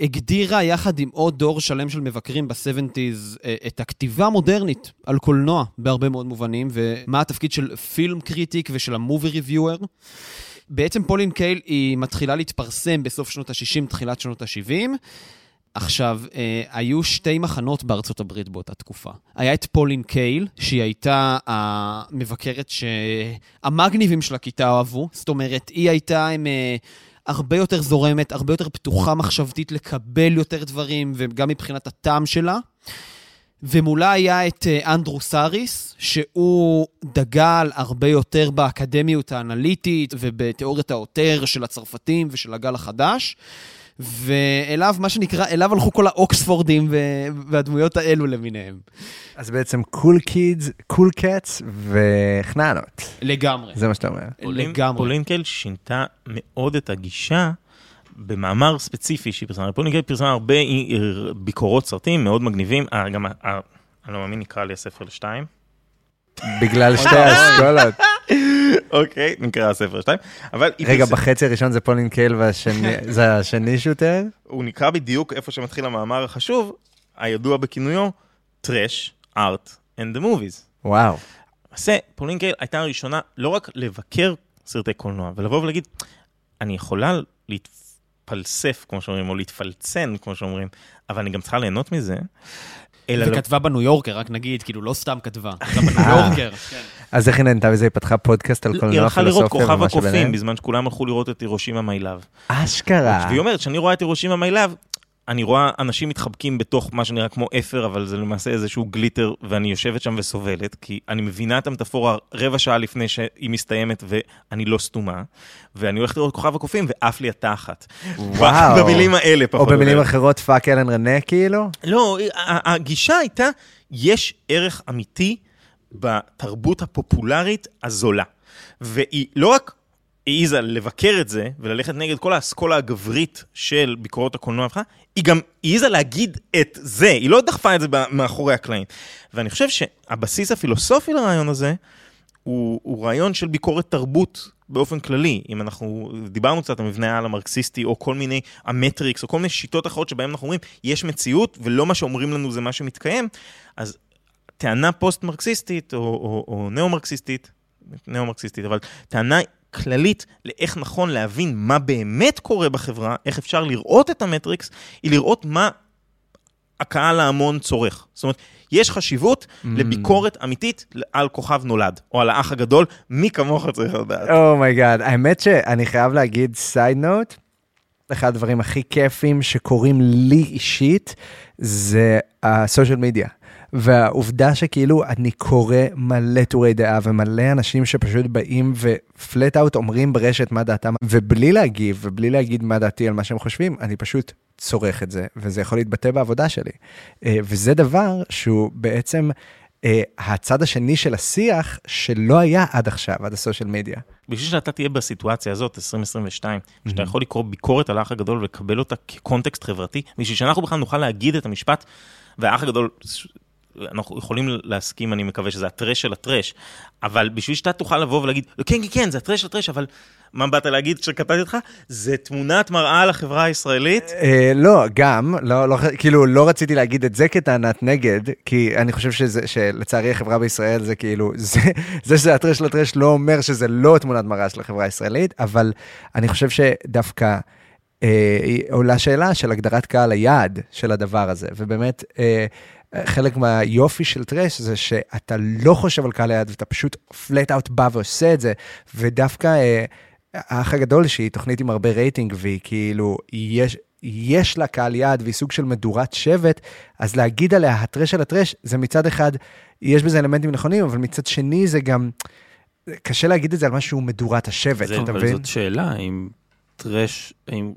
הגדירה יחד עם עוד דור שלם של מבקרים ב-70's אה, את הכתיבה המודרנית על קולנוע בהרבה מאוד מובנים, ומה התפקיד של film critic ושל ה movie reviewer. בעצם פולין קייל היא מתחילה להתפרסם בסוף שנות ה-60, תחילת שנות ה-70. עכשיו, אה, היו שתי מחנות בארצות הברית באותה תקופה. היה את פולין קייל, שהיא הייתה המבקרת שהמגניבים של הכיתה אהבו, זאת אומרת, היא הייתה עם אה, הרבה יותר זורמת, הרבה יותר פתוחה מחשבתית לקבל יותר דברים, וגם מבחינת הטעם שלה. ומולה היה את אה, אנדרו סאריס, שהוא דגל הרבה יותר באקדמיות האנליטית ובתיאוריית העותר של הצרפתים ושל הגל החדש. ואליו, מה שנקרא, אליו הלכו כל האאוטקאסטים ו- והדמויות האלו למיניהם. אז בעצם cool kids, cool cats וחננות. לגמרי. זה מה שאתה אומר. פולין- לגמרי. פולין קייל שינתה מאוד את הגישה במאמר ספציפי שהיא פרסמה. פולין קייל פרסמה הרבה ביקורות סרטים מאוד מגניבים. אה, גם, אני לא מאמין, נקרע לי הספר לשתיים. בגלל שתי האסכולות. אוקיי, נקרע הספר לשתיים. אבל רגע, בחצי הראשון זה פולין קייל והשני, זה השני שוטר? הוא נקרא בדיוק איפה שמתחיל המאמר החשוב, הידוע בכינויו Trash, Art and the Movies. וואו. למעשה, פולינקל הייתה הראשונה לא רק לבקר סרטי קולנוע, ולבוא ולהגיד, אני יכולה להתפלסף, כמו שאומרים, או להתפלצן, כמו שאומרים, אבל אני גם צריכה ליהנות מזה. אלא לא... וכתבה בניו יורקר, רק נגיד, כאילו, לא סתם כתבה, כתבה בניו יורקר. כן. אז איך היא נהנתה בזה? היא פתחה פודקאסט על היא קולנוע, הלכה לראות פילוסופיה כוכב ומה הקופים, שביניהם? בזמן שכולם הלכו לראות את הירושימה my love. אשכרה. והיא אומרת, כשאני רואה את הירושימה my love, אני רואה אנשים מתחבקים בתוך מה שנראה כמו אפר, אבל זה למעשה איזשהו גליטר, ואני יושבת שם וסובלת, כי אני מבינה את המטאפורה רבע שעה לפני שהיא מסתיימת, ואני לא סתומה, ואני הולך לראות כוכב הקופים, ועף לי התחת. וואו. במילים האלה, או פחות או במילים יותר. אחרות, fuck אלן רנה כאילו? לא, הגישה הייתה, יש ערך אמיתי בתרבות הפופולרית הזולה. והיא לא רק העיזה לבקר את זה וללכת נגד כל האסכולה הגברית של ביקורות הקולנוע, שלך, היא גם העיזה להגיד את זה, היא לא דחפה את זה מאחורי הקלעים. ואני חושב שהבסיס הפילוסופי לרעיון הזה, הוא, הוא רעיון של ביקורת תרבות באופן כללי. אם אנחנו דיברנו קצת על מבנה העל המרקסיסטי, או כל מיני המטריקס, או כל מיני שיטות אחרות שבהן אנחנו אומרים, יש מציאות, ולא מה שאומרים לנו זה מה שמתקיים, אז טענה פוסט-מרקסיסטית, או, או, או ניאו-מרקסיסטית, ניאו-מרקסיסטית, אבל טענה כללית לאיך נכון להבין מה באמת קורה בחברה, איך אפשר לראות את המטריקס, היא לראות מה הקהל ההמון צורך. זאת אומרת, יש חשיבות Mm. לביקורת אמיתית על כוכב נולד, או על האח הגדול, מי כמוך צריך לדעת. Oh my god, האמת שאני חייב להגיד side note, אחד הדברים הכי כיפים שקורים לי אישית, זה הסושיאל מדיה. והעובדה שכאילו אני קורא מלא טורי דעה ומלא אנשים שפשוט באים ופלט אאוט אומרים ברשת מה דעתם, ובלי להגיב ובלי להגיד מה דעתי על מה שהם חושבים, אני פשוט צורך את זה, וזה יכול להתבטא בעבודה שלי. אה, וזה דבר שהוא בעצם אה, הצד השני של השיח שלא היה עד עכשיו, עד הסושיאל מדיה. בשביל שאתה תהיה בסיטואציה הזאת, 2022, Mm-hmm. שאתה יכול לקרוא ביקורת על האח הגדול ולקבל אותה כקונטקסט חברתי, בשביל שאנחנו בכלל נוכל להגיד את המשפט, והאח הגדול, אנחנו יכולים להסכים, אני מקווה שזה הטרש של הטרש, אבל בשביל שאתה תוכל לבוא ולהגיד, כן, כן, כן, זה הטרש של הטרש, אבל מה באת להגיד כשקטעתי אותך? זה תמונת מראה לחברה הישראלית. אה, לא, גם, לא, לא, כאילו, לא רציתי להגיד את זה כטענת נגד, כי אני חושב שלצערי החברה בישראל זה כאילו, זה שזה הטרש של הטרש לא אומר שזה לא תמונת מראה של החברה הישראלית, אבל אני חושב שדווקא אה, עולה שאלה של הגדרת קהל היעד של הדבר הזה, ובאמת, אה, חלק מהיופי של טרש זה שאתה לא חושב על קהל היעד ואתה פשוט פלט אאוט בא ועושה את זה, ודווקא אה, האח הגדול שהיא תוכנית עם הרבה רייטינג והיא כאילו, יש, יש לה קהל יעד והיא סוג של מדורת שבט, אז להגיד עליה הטרש של הטרש, זה מצד אחד, יש בזה אלמנטים נכונים, אבל מצד שני זה גם, קשה להגיד את זה על משהו מדורת השבט, זה, אתה אבל מבין? זאת שאלה, האם טרש, האם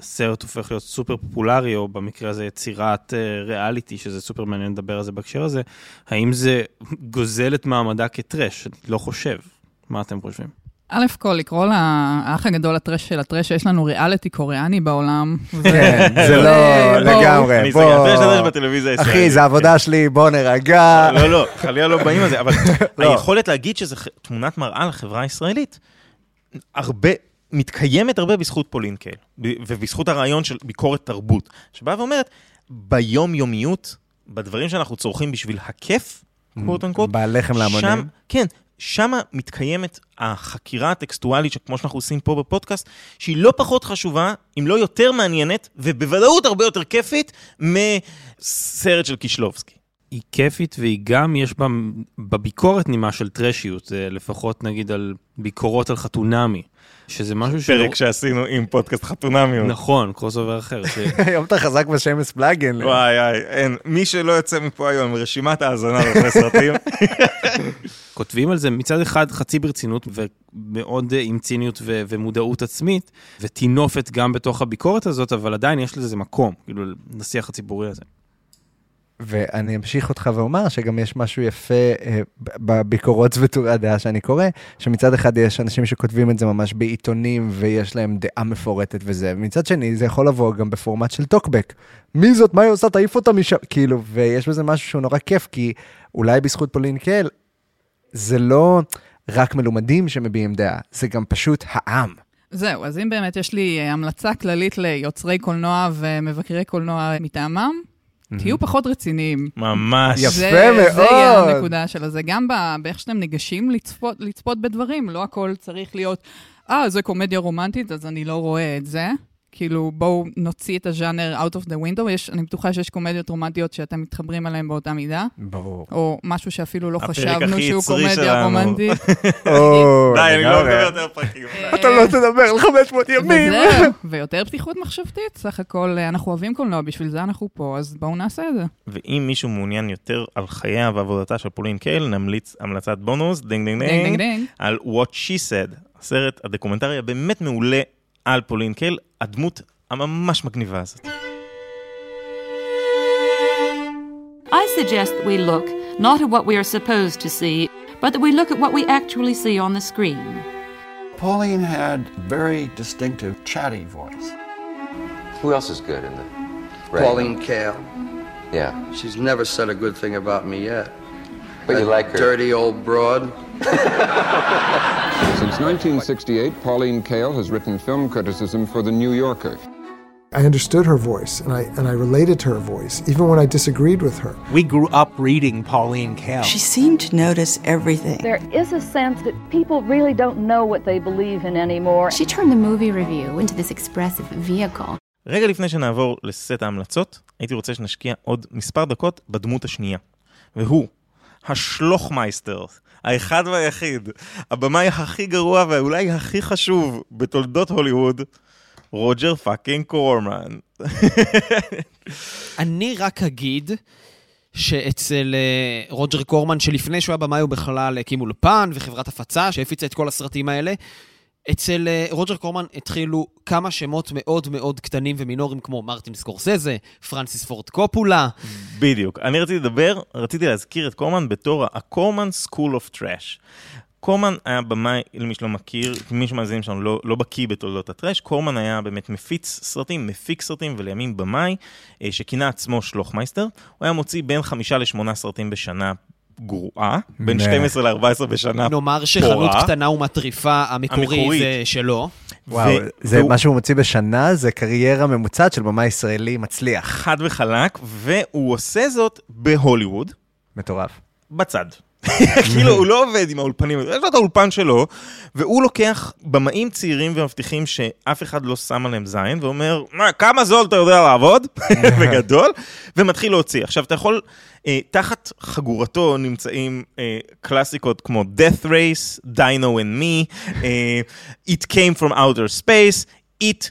כשסרט הופך להיות סופר פופולרי, או במקרה הזה יצירת אה, ריאליטי, שזה סופר מעניין לדבר על זה בהקשר הזה, האם זה גוזל את מעמדה כטרש? אני לא חושב. מה אתם חושבים? א' כל, לקרוא לאח הגדול הטרש של הטרש, שיש לנו ריאליטי קוריאני בעולם. כן, זה לא בואו. לגמרי, אני בוא. אסתכל, הטרש הטרש בטלוויזיה הישראלית. אחי, זה עבודה שלי, בוא נרגע. לא, לא, חלילה לא באים על זה, אבל לא. היכולת להגיד שזו תמונת מראה לחברה הישראלית, הרבה, מתקיימת הרבה בזכות פולינקל, ב- ובזכות הרעיון של ביקורת תרבות, שבאה ואומרת, ביום-יומיות, בדברים שאנחנו צורכים בשביל הכיף, קוט אנקוט, בלחם להמונים. כן, שם מתקיימת החקירה הטקסטואלית, כמו שאנחנו עושים פה בפודקאסט, שהיא לא פחות חשובה, אם לא יותר מעניינת, ובוודאות הרבה יותר כיפית, מסרט של קישלובסקי. היא כיפית והיא גם, יש בה בביקורת נימה של טרשיות, זה לפחות נגיד על ביקורות על חתונמי, שזה משהו שלא... פרק שעשינו עם פודקאסט חתונמיות. נכון, crossover אחר. ש... היום אתה חזק ב shameless plugging. וואי, וואי, אין. מי שלא יוצא מפה היום רשימת האזנה לכל סרטים, כותבים על זה מצד אחד חצי ברצינות ומאוד עם ציניות ו- ומודעות עצמית, וטינופת גם בתוך הביקורת הזאת, אבל עדיין יש לזה מקום, כאילו, לשיח הציבורי הזה. ואני אמשיך אותך ואומר שגם יש משהו יפה אה, בביקורות וטורי הדעה שאני קורא, שמצד אחד יש אנשים שכותבים את זה ממש בעיתונים ויש להם דעה מפורטת וזה, ומצד שני זה יכול לבוא גם בפורמט של טוקבק. מי זאת? מה היא עושה? תעיף אותה משם. כאילו, ויש בזה משהו שהוא נורא כיף, כי אולי בזכות פולין קל, זה לא רק מלומדים שמביעים דעה, זה גם פשוט העם. זהו, אז אם באמת יש לי אה, המלצה כללית ליוצרי קולנוע ומבקרי קולנוע מטעמם, תהיו פחות רציניים. ממש. יפה זה, מאוד. זה יהיה הנקודה של זה. גם באיך שאתם ניגשים לצפות, לצפות בדברים, לא הכל צריך להיות, אה, זה קומדיה רומנטית, אז אני לא רואה את זה. כאילו, בואו נוציא את הז'אנר out of the window. יש, אני בטוחה שיש קומדיות רומנטיות שאתם מתחברים אליהן באותה מידה. ברור. או משהו שאפילו לא חשבנו שהוא קומדיה. רומנטית. או, די, אני לא. מדבר יותר פרקים. אתה לא תדבר על 500 ימים. ויותר פתיחות מחשבתית, סך הכל, אה, אנחנו אוהבים קולנוע, בשביל זה אנחנו פה, אז בואו נעשה את זה. ואם מישהו מעוניין יותר על חייה ועבודתה של פולין קייל, נמליץ המלצת בונוס, דינג דינג דינג דינג דינג, דינג. על What She Said, הסרט הדוקומנטרי הבאמת מעולה על פולין קייל, הדמות הממש מגניבה הזאת. I suggest that we look not at what we are supposed to see, but that we look at what we actually see on the screen. Pauline had very distinctive chatty voice. Who else is good in the Pauline Kael. Yeah. She's never said a good thing about me yet. But you That like her. Dirty old broad. Since 1968, Pauline Kael has written film criticism for The New Yorker. I understood her voice and I, and I related to her voice, even when I disagreed with her. We grew up reading Pauline Kael. She seemed to notice everything. There is a sense that people really don't know what they believe in anymore. She turned the movie review into this expressive vehicle. רגע לפני שנעבור לסט ההמלצות, הייתי רוצה שנשקיע עוד מספר דקות בדמות השנייה. והוא, השלוחמייסטר, האחד והיחיד, הבמאי הכי גרוע ואולי הכי חשוב בתולדות הוליווד, רוג'ר fucking קורמן. אני רק אגיד שאצל אה, רוג'ר קורמן, שלפני שהוא היה במאי הוא בכלל הקים אולפן וחברת הפצה שהפיצה את כל הסרטים האלה, אצל אה, רוג'ר קורמן התחילו כמה שמות מאוד מאוד קטנים ומינוריים כמו מרטין סקורסזה, פרנסיס פורד קופולה. בדיוק. אני רציתי לדבר, רציתי להזכיר את קורמן בתור ה-Corman school of trash. קורמן היה במאי, למי שלא מכיר, מי שמאזינים שלנו לא, לא בקיא בתולדות הטראש, קורמן היה באמת מפיץ סרטים, מפיק סרטים ולימים במאי, אה, שכינה עצמו שלוחמייסטר. הוא היה מוציא בין חמישה לשמונה סרטים בשנה גרועה, בין נה. 12 ל-14 בשנה נאמר שחנות. קטנה ומטריפה המקורי. זה שלו. וואו, זה מה שהוא מוציא בשנה, זה קריירה ממוצעת של במאי ישראלי מצליח. חד וחלק, והוא עושה זאת בהוליווד, מטורף. בצד. כאילו, הוא לא עובד עם האולפנים, יש לו את האולפן שלו, והוא לוקח במאים צעירים ומבטיחים שאף אחד לא שם עליהם זין, ואומר, מה, כמה זול אתה יודע לעבוד? בגדול, ומתחיל להוציא. עכשיו, אתה יכול, אה, תחת חגורתו נמצאים אה, קלאסיקות כמו Death Race, Dino and Me, אה, It Came From Outer Space, It,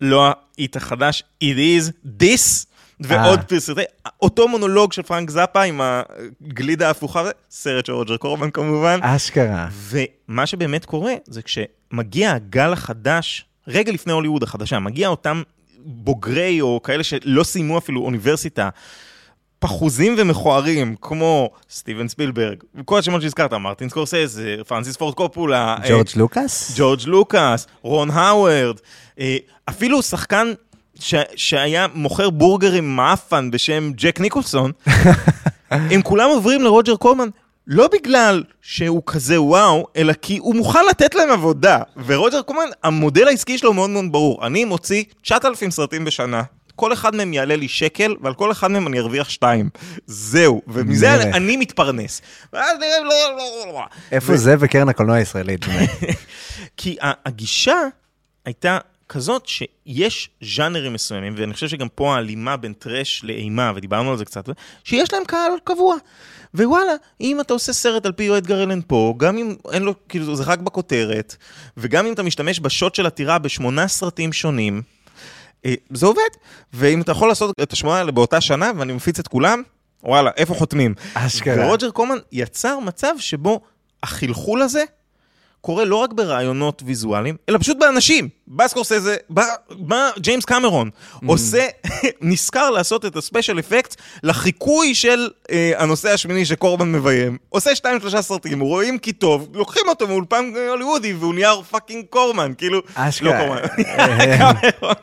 לא ה-It החדש, It Is, This. ועוד אה. פרסותי, אותו מונולוג של פרנק זאפה עם הגלידה ההפוכה, סרט של רוג'ר קורמן כמובן. אשכרה. ומה שבאמת קורה זה כשמגיע הגל החדש, רגע לפני הוליווד החדשה, מגיע אותם בוגרי או כאלה שלא סיימו אפילו אוניברסיטה, פחוזים ומכוערים, כמו סטיבן ספילברג, וכל השמות שהזכרת, מרטין סקורסזה, פרנסיס פורד קופולה, אה, ג'ורג' לוקאס? ג'ורג' לוקאס, רון האוורד, אה, אפילו שחקן ש- שהיה מוכר בורגרים מאפן בשם ג'ק ניקולסון, הם כולם עוברים לרוג'ר קולמן. לא בגלל שהוא כזה וואו, אלא כי הוא מוכן לתת להם עבודה. ורוג'ר קולמן, המודל העסקי שלו מאוד מאוד ברור. אני מוציא 9,000 סרטים בשנה. כל אחד מהם יעלה לי שקל, ועל כל אחד מהם אני ארוויח שתיים. זהו, ומזה. אני, אני מתפרנס. לא, לא, לא. איפה ו- זה וקרן הקולנוע הישראלית? כי הגישה הייתה כזאת שיש ז'אנרים מסוימים, ואני חושב שגם פה ההלימה בין טרש לאימה, ודיברנו על זה קצת, שיש להם קהל קבוע. ווואלה, אם אתה עושה סרט על פי אדגר אלן פה, גם אם אין לו, כאילו זה רק בכותרת, וגם אם אתה משתמש בשוט של הטירה בשמונה סרטים שונים, אה, זה עובד. ואם אתה יכול לעשות את השמונה האלה באותה שנה, ואני מפיץ את כולם, וואלה, איפה חותמים? אשכרה. ורוג'ר קורמן יצר מצב שבו החלחול הזה קורה לא רק ברעיונות ויזואליים, אלא פשוט באנשים. בא סקורסזה, בא, בא ג'יימס קמרון, עושה, נזכר לעשות את ה special effect לחיקוי של אה, הנוסע השמיני שקורמן מביים. עושה שתיים שלושה סרטים, רואים כי טוב, לוקחים אותו מאולפן הוליוודי והוא נהיה fucking קורמן, כאילו, אשכרה. לא קורמן.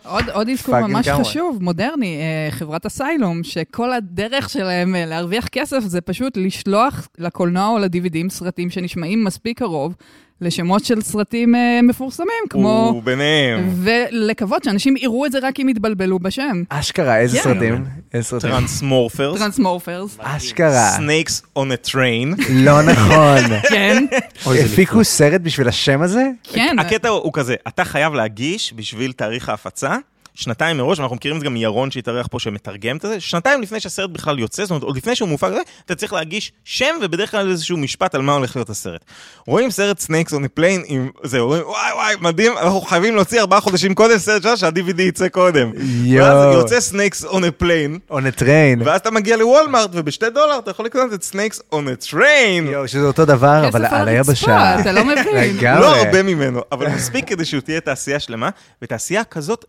עוד, אזכור fucking ממש. חשוב, מודרני, אה, חברת אסיילום, שכל הדרך שלהם אה, להרוויח כסף זה פשוט לשלוח לקולנוע או ל-DVDים סרטים שנשמעים מספיק קרוב לשמות של סרטים אה, מפורסמים, כמו... וביניהם. ולקוות שאנשים יראו את זה רק אם יתבלבלו בשם. אשכרה, איזה כן. סרטים? איזה סרטים? Transmorphers. Transmorphers. אשכרה. Snakes on a train. לא נכון. כן. הפיקו סרט בשביל השם הזה? כן. הקטע הוא כזה, אתה חייב להגיש בשביל תאריך ההפצה. שנתיים מראש, ואנחנו מכירים את זה גם מירון שהתארח פה שמתרגם את זה, שנתיים לפני שהסרט בכלל יוצא, זאת אומרת, עוד לפני שהוא מופק, אתה צריך להגיש שם ובדרך כלל איזשהו משפט על מה הולך להיות הסרט. רואים סרט Snakes on a plane עם זה, אומרים וואי וואי מדהים, אנחנו חייבים להוציא ארבעה חודשים קודם סרט שלנו שה-DVD יצא קודם. יואו. ואז יוצא Snakes on a train. ואז אתה מגיע לוולמארט ובשתי דולר אתה יכול לקנות את Snakes on a train. יואו, שזה אותו דבר, אבל על היבשה. אתה לא מבין. לגמרי. לא הרבה ממנו, אבל מספיק כדי שהוא תהיה תעשייה שלמה, ותעשייה כזאת,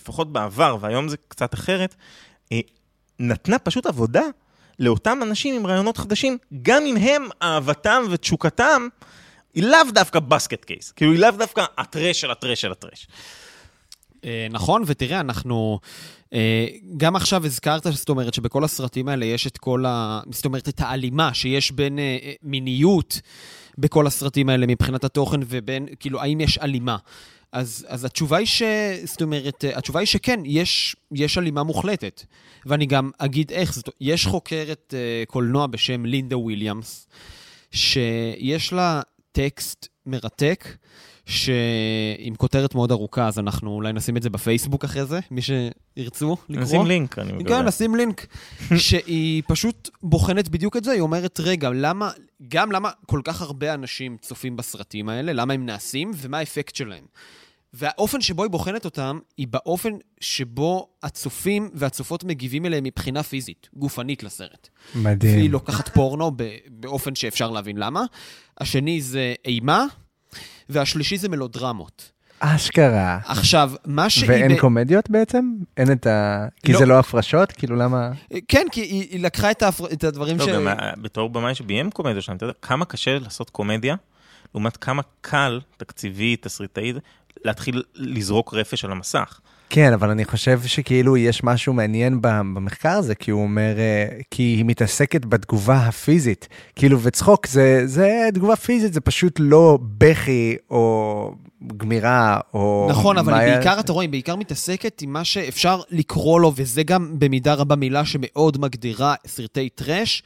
שלפחות בעבר, והיום זה קצת אחרת, אה, נתנה פשוט עבודה לאותם אנשים עם רעיונות חדשים, גם אם הם, אהבתם ותשוקתם, היא לאו דווקא בסקט קייס, כאילו היא לאו דווקא הטרש של הטרש של הטרש. אה, נכון, ותראה, אנחנו... אה, גם עכשיו הזכרת, זאת אומרת, שבכל הסרטים האלה יש את כל ה... זאת אומרת, את ההלימה שיש בין מיניות בכל הסרטים האלה מבחינת התוכן, ובין, כאילו, האם יש הלימה. אז, אז התשובה היא ש... זאת אומרת, התשובה היא שכן, יש, יש הלימה מוחלטת. ואני גם אגיד איך, זאת, יש חוקרת אה, קולנוע בשם לינדה וויליאמס, שיש לה טקסט מרתק, שעם כותרת מאוד ארוכה, אז אנחנו אולי נשים את זה בפייסבוק אחרי זה, מי שירצו לקרוא. נשים לינק, אני מקווה. כן, נשים לינק. שהיא פשוט בוחנת בדיוק את זה, היא אומרת, רגע, למה, גם למה כל כך הרבה אנשים צופים בסרטים האלה, למה הם נעשים, ומה האפקט שלהם. והאופן שבו היא בוחנת אותם, היא באופן שבו הצופים והצופות מגיבים אליהם מבחינה פיזית, גופנית לסרט. מדהים. והיא לוקחת פורנו ב- באופן שאפשר להבין למה. השני זה אימה, והשלישי זה מלודרמות. אשכרה. עכשיו, מה שהיא... ואין ב- קומדיות בעצם? אין את ה... כי לא. זה לא הפרשות? כאילו למה... כן, כי היא, היא לקחה את, ההפר... את הדברים לא, ש... גם אה, בתור במאי שביים קומדיה שם, אתה יודע כמה קשה לעשות קומדיה, לעומת כמה קל, תקציבי, תסריטאי, להתחיל לזרוק רפש על המסך. כן, אבל אני חושב שכאילו יש משהו מעניין במחקר הזה, כי הוא אומר, אה, כי היא מתעסקת בתגובה הפיזית. כאילו, וצחוק זה, זה תגובה פיזית, זה פשוט לא בכי או גמירה או... נכון, אבל היא בעיקר, אתה רואה, היא בעיקר מתעסקת עם מה שאפשר לקרוא לו, וזה גם במידה רבה מילה שמאוד מגדירה סרטי טראש,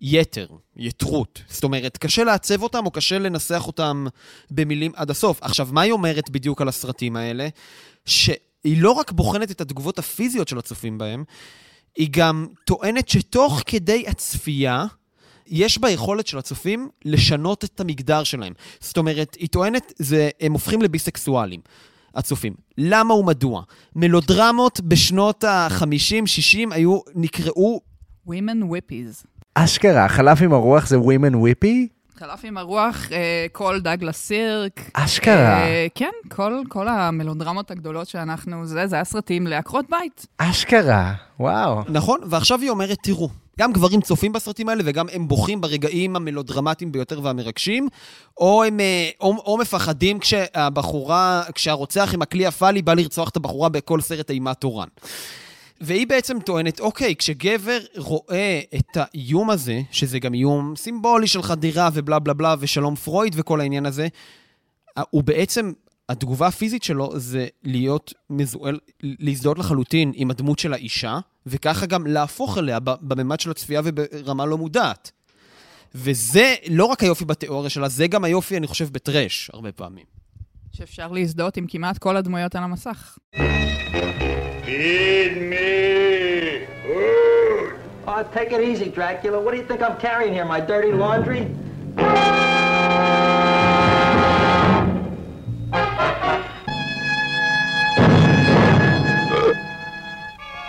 יתר, יתרות. זאת אומרת, קשה לעצב אותם או קשה לנסח אותם במילים עד הסוף. עכשיו, מה היא אומרת בדיוק על הסרטים האלה? שהיא לא רק בוחנת את התגובות הפיזיות של הצופים בהם, היא גם טוענת שתוך כדי הצפייה, יש ביכולת של הצופים לשנות את המגדר שלהם. זאת אומרת, היא טוענת, זה, הם הופכים לביסקסואלים, הצופים. למה ומדוע? מלודרמות בשנות ה-50-60 היו, נקראו... Women Whippies. אשכרה, חלף עם הרוח זה Women Whippy? חלף עם הרוח, אה, כל דגלס סירק. אשכרה. אה, כן, כל, כל המלודרמות הגדולות שאנחנו, זה, זה היה סרטים לעקרות בית. אשכרה, וואו. נכון, ועכשיו היא אומרת, תראו, גם גברים צופים בסרטים האלה וגם הם בוכים ברגעים המלודרמטיים ביותר והמרגשים, או הם אה, או, או מפחדים כשהבחורה, כשהרוצח עם הכלי הפאלי בא לרצוח את הבחורה בכל סרט אימה תורן. והיא בעצם טוענת, אוקיי, כשגבר רואה את האיום הזה, שזה גם איום סימבולי של חדירה ובלה בלה בלה ושלום פרויד וכל העניין הזה, הוא בעצם, התגובה הפיזית שלו זה להיות מזוהל, להזדהות לחלוטין עם הדמות של האישה, וככה גם להפוך אליה בממד של הצפייה וברמה לא מודעת. וזה לא רק היופי בתיאוריה שלה, זה גם היופי, אני חושב, בטרש, הרבה פעמים. שאפשר להזדהות עם כמעט כל הדמויות על המסך. Feed me. Oh, take it easy, Dracula. What do you think I'm carrying here? My dirty laundry?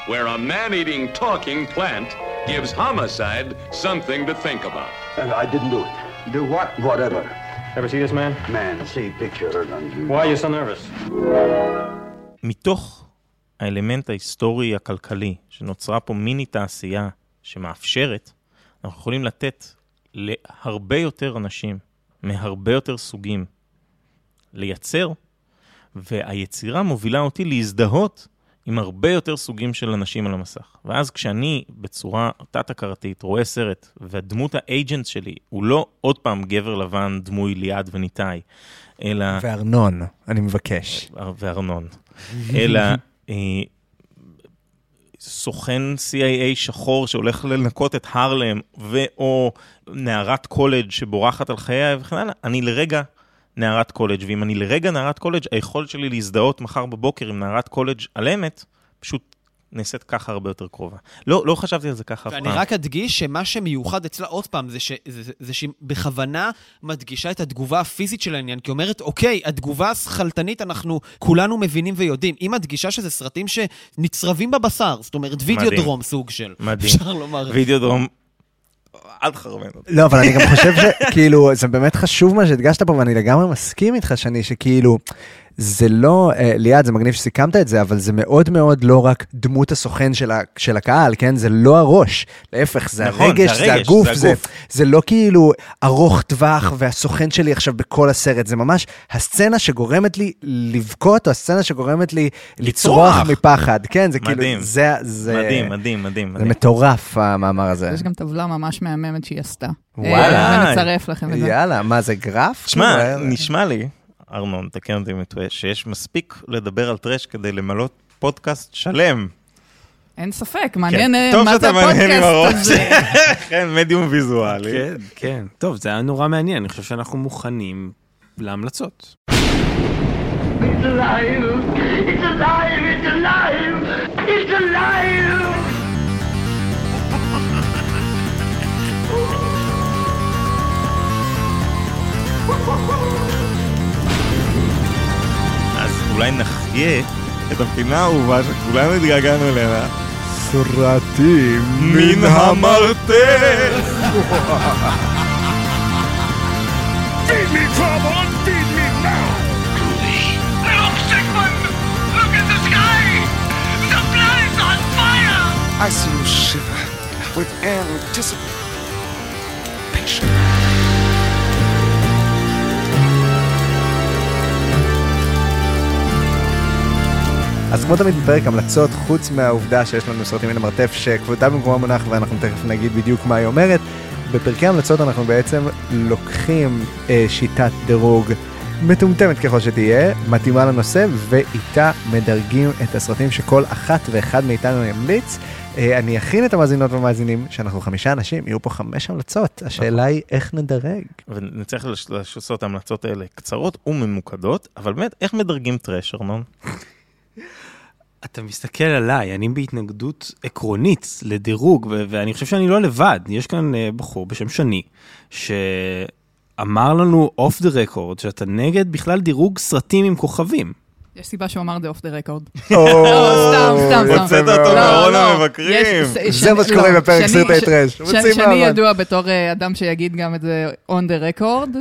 where a man-eating talking plant gives homicide something to think about. And I didn't do it. Do what? Whatever. Ever see this man? Man, see picture. Why are you so nervous? מתוך האלמנט ההיסטורי הכלכלי, שנוצרה פה מיני תעשייה שמאפשרת, אנחנו יכולים לתת להרבה יותר אנשים, מהרבה יותר סוגים, לייצר, והיצירה מובילה אותי להזדהות עם הרבה יותר סוגים של אנשים על המסך. ואז כשאני בצורה תת-הכרתית רואה סרט, והדמות ה agent שלי הוא לא עוד פעם גבר לבן דמוי ליעד וניתאי, אלא... וארנון, אני מבקש. וארנון. אלא אה, סוכן CIA שחור שהולך לנקות את הרלם, ואו נערת קולג' שבורחת על חייה וכן הלאה, אני לרגע נערת קולג', ואם אני לרגע נערת קולג', היכולת שלי להזדהות מחר בבוקר עם נערת קולג' על אמת, פשוט נעשית ככה הרבה יותר קרובה. לא, לא חשבתי על זה ככה אף פעם. ואני רק אדגיש שמה שמיוחד אצלה, עוד פעם, זה, ש, זה, זה, זה שהיא בכוונה מדגישה את התגובה הפיזית של העניין, כי היא אומרת, אוקיי, התגובה השכלתנית, אנחנו כולנו מבינים ויודעים. היא מדגישה שזה סרטים שנצרבים בבשר, זאת אומרת, וידאו מדהים. דרום סוג של. מדהים. אפשר לומר. וידאו דרום, אל אותי. לא, אבל אני גם חושב שכאילו, זה באמת חשוב מה שהדגשת פה, ואני לגמרי מסכים איתך, שני, שכאילו, זה לא, אה, ליעד, זה מגניב שסיכמת את זה, אבל זה מאוד מאוד לא רק דמות הסוכן של, ה, של הקהל, כן? זה לא הראש, להפך, זה נכון, הרגש, זה זה הגוף, זה זה, הגוף. זה לא כאילו ארוך טווח והסוכן שלי עכשיו בכל הסרט, זה ממש הסצנה שגורמת לי לבכות, או הסצנה שגורמת לי לצרוח לצרוח. מפחד, כן? זה מדהים. כאילו, זה, זה, מדהים, מדהים, מדהים. זה מדהים. מטורף המאמר הזה. יש גם טבלה ממש מהממת שהיא עשתה. וואלה. אה, ונצרף לכם את זה. יאללה, מה זה גרף? תשמע, כאילו, נשמע לי, ארנון, תקן אותי אם אני טועה, שיש מספיק לדבר על טרש כדי למלות פודקאסט שלם. אין ספק, מעניין כן. אה, מה זה הפודקאסט. הזה. כן, מדיום ויזואלי. כן, כן. טוב, זה היה נורא מעניין, אני חושב שאנחנו מוכנים להמלצות. It's alive! It's alive! It's alive! It's alive! אז אולי נחיה את הפינה האהובה שכולנו התגעגענו אליה. סרטים מן המרתף. Feed me, trouble! Feed me now! Look, Sigmund! Look at the sky! The planet's on fire! I see you shiver with anticipation. אז כמו תמיד בפרק המלצות, חוץ מהעובדה שיש לנו סרטים מן המרתף שכבודה במקומה מונח ואנחנו תכף נגיד בדיוק מה היא אומרת, בפרקי המלצות אנחנו בעצם לוקחים אה, שיטת דירוג מטומטמת ככל שתהיה, מתאימה לנושא, ואיתה מדרגים את הסרטים שכל אחת ואחד מאיתנו ימליץ. אה, אני אכין את המאזינות והמאזינים, שאנחנו חמישה אנשים, יהיו פה חמש המלצות. השאלה היא איך נדרג. ונצטרך לעשות את ההמלצות האלה קצרות וממוקדות, אבל באמת, איך מדרגים טרש, ארנון? אתה מסתכל עליי, אני בהתנגדות עקרונית לדירוג, ו- ואני חושב שאני לא לבד. יש כאן אה, בחור בשם שני, שאמר לנו off the record, שאתה נגד בכלל דירוג סרטים עם כוכבים. יש סיבה שהוא אמר את זה off the record. או, סתם, סתם, סתם. הוצאת אותו לא, מארון לא. המבקרים. זה מה שקורה לא, בפרק סרטי טרש. ש- מוצאים שני מעמד. ידוע בתור אה, אדם שיגיד גם את זה on the record.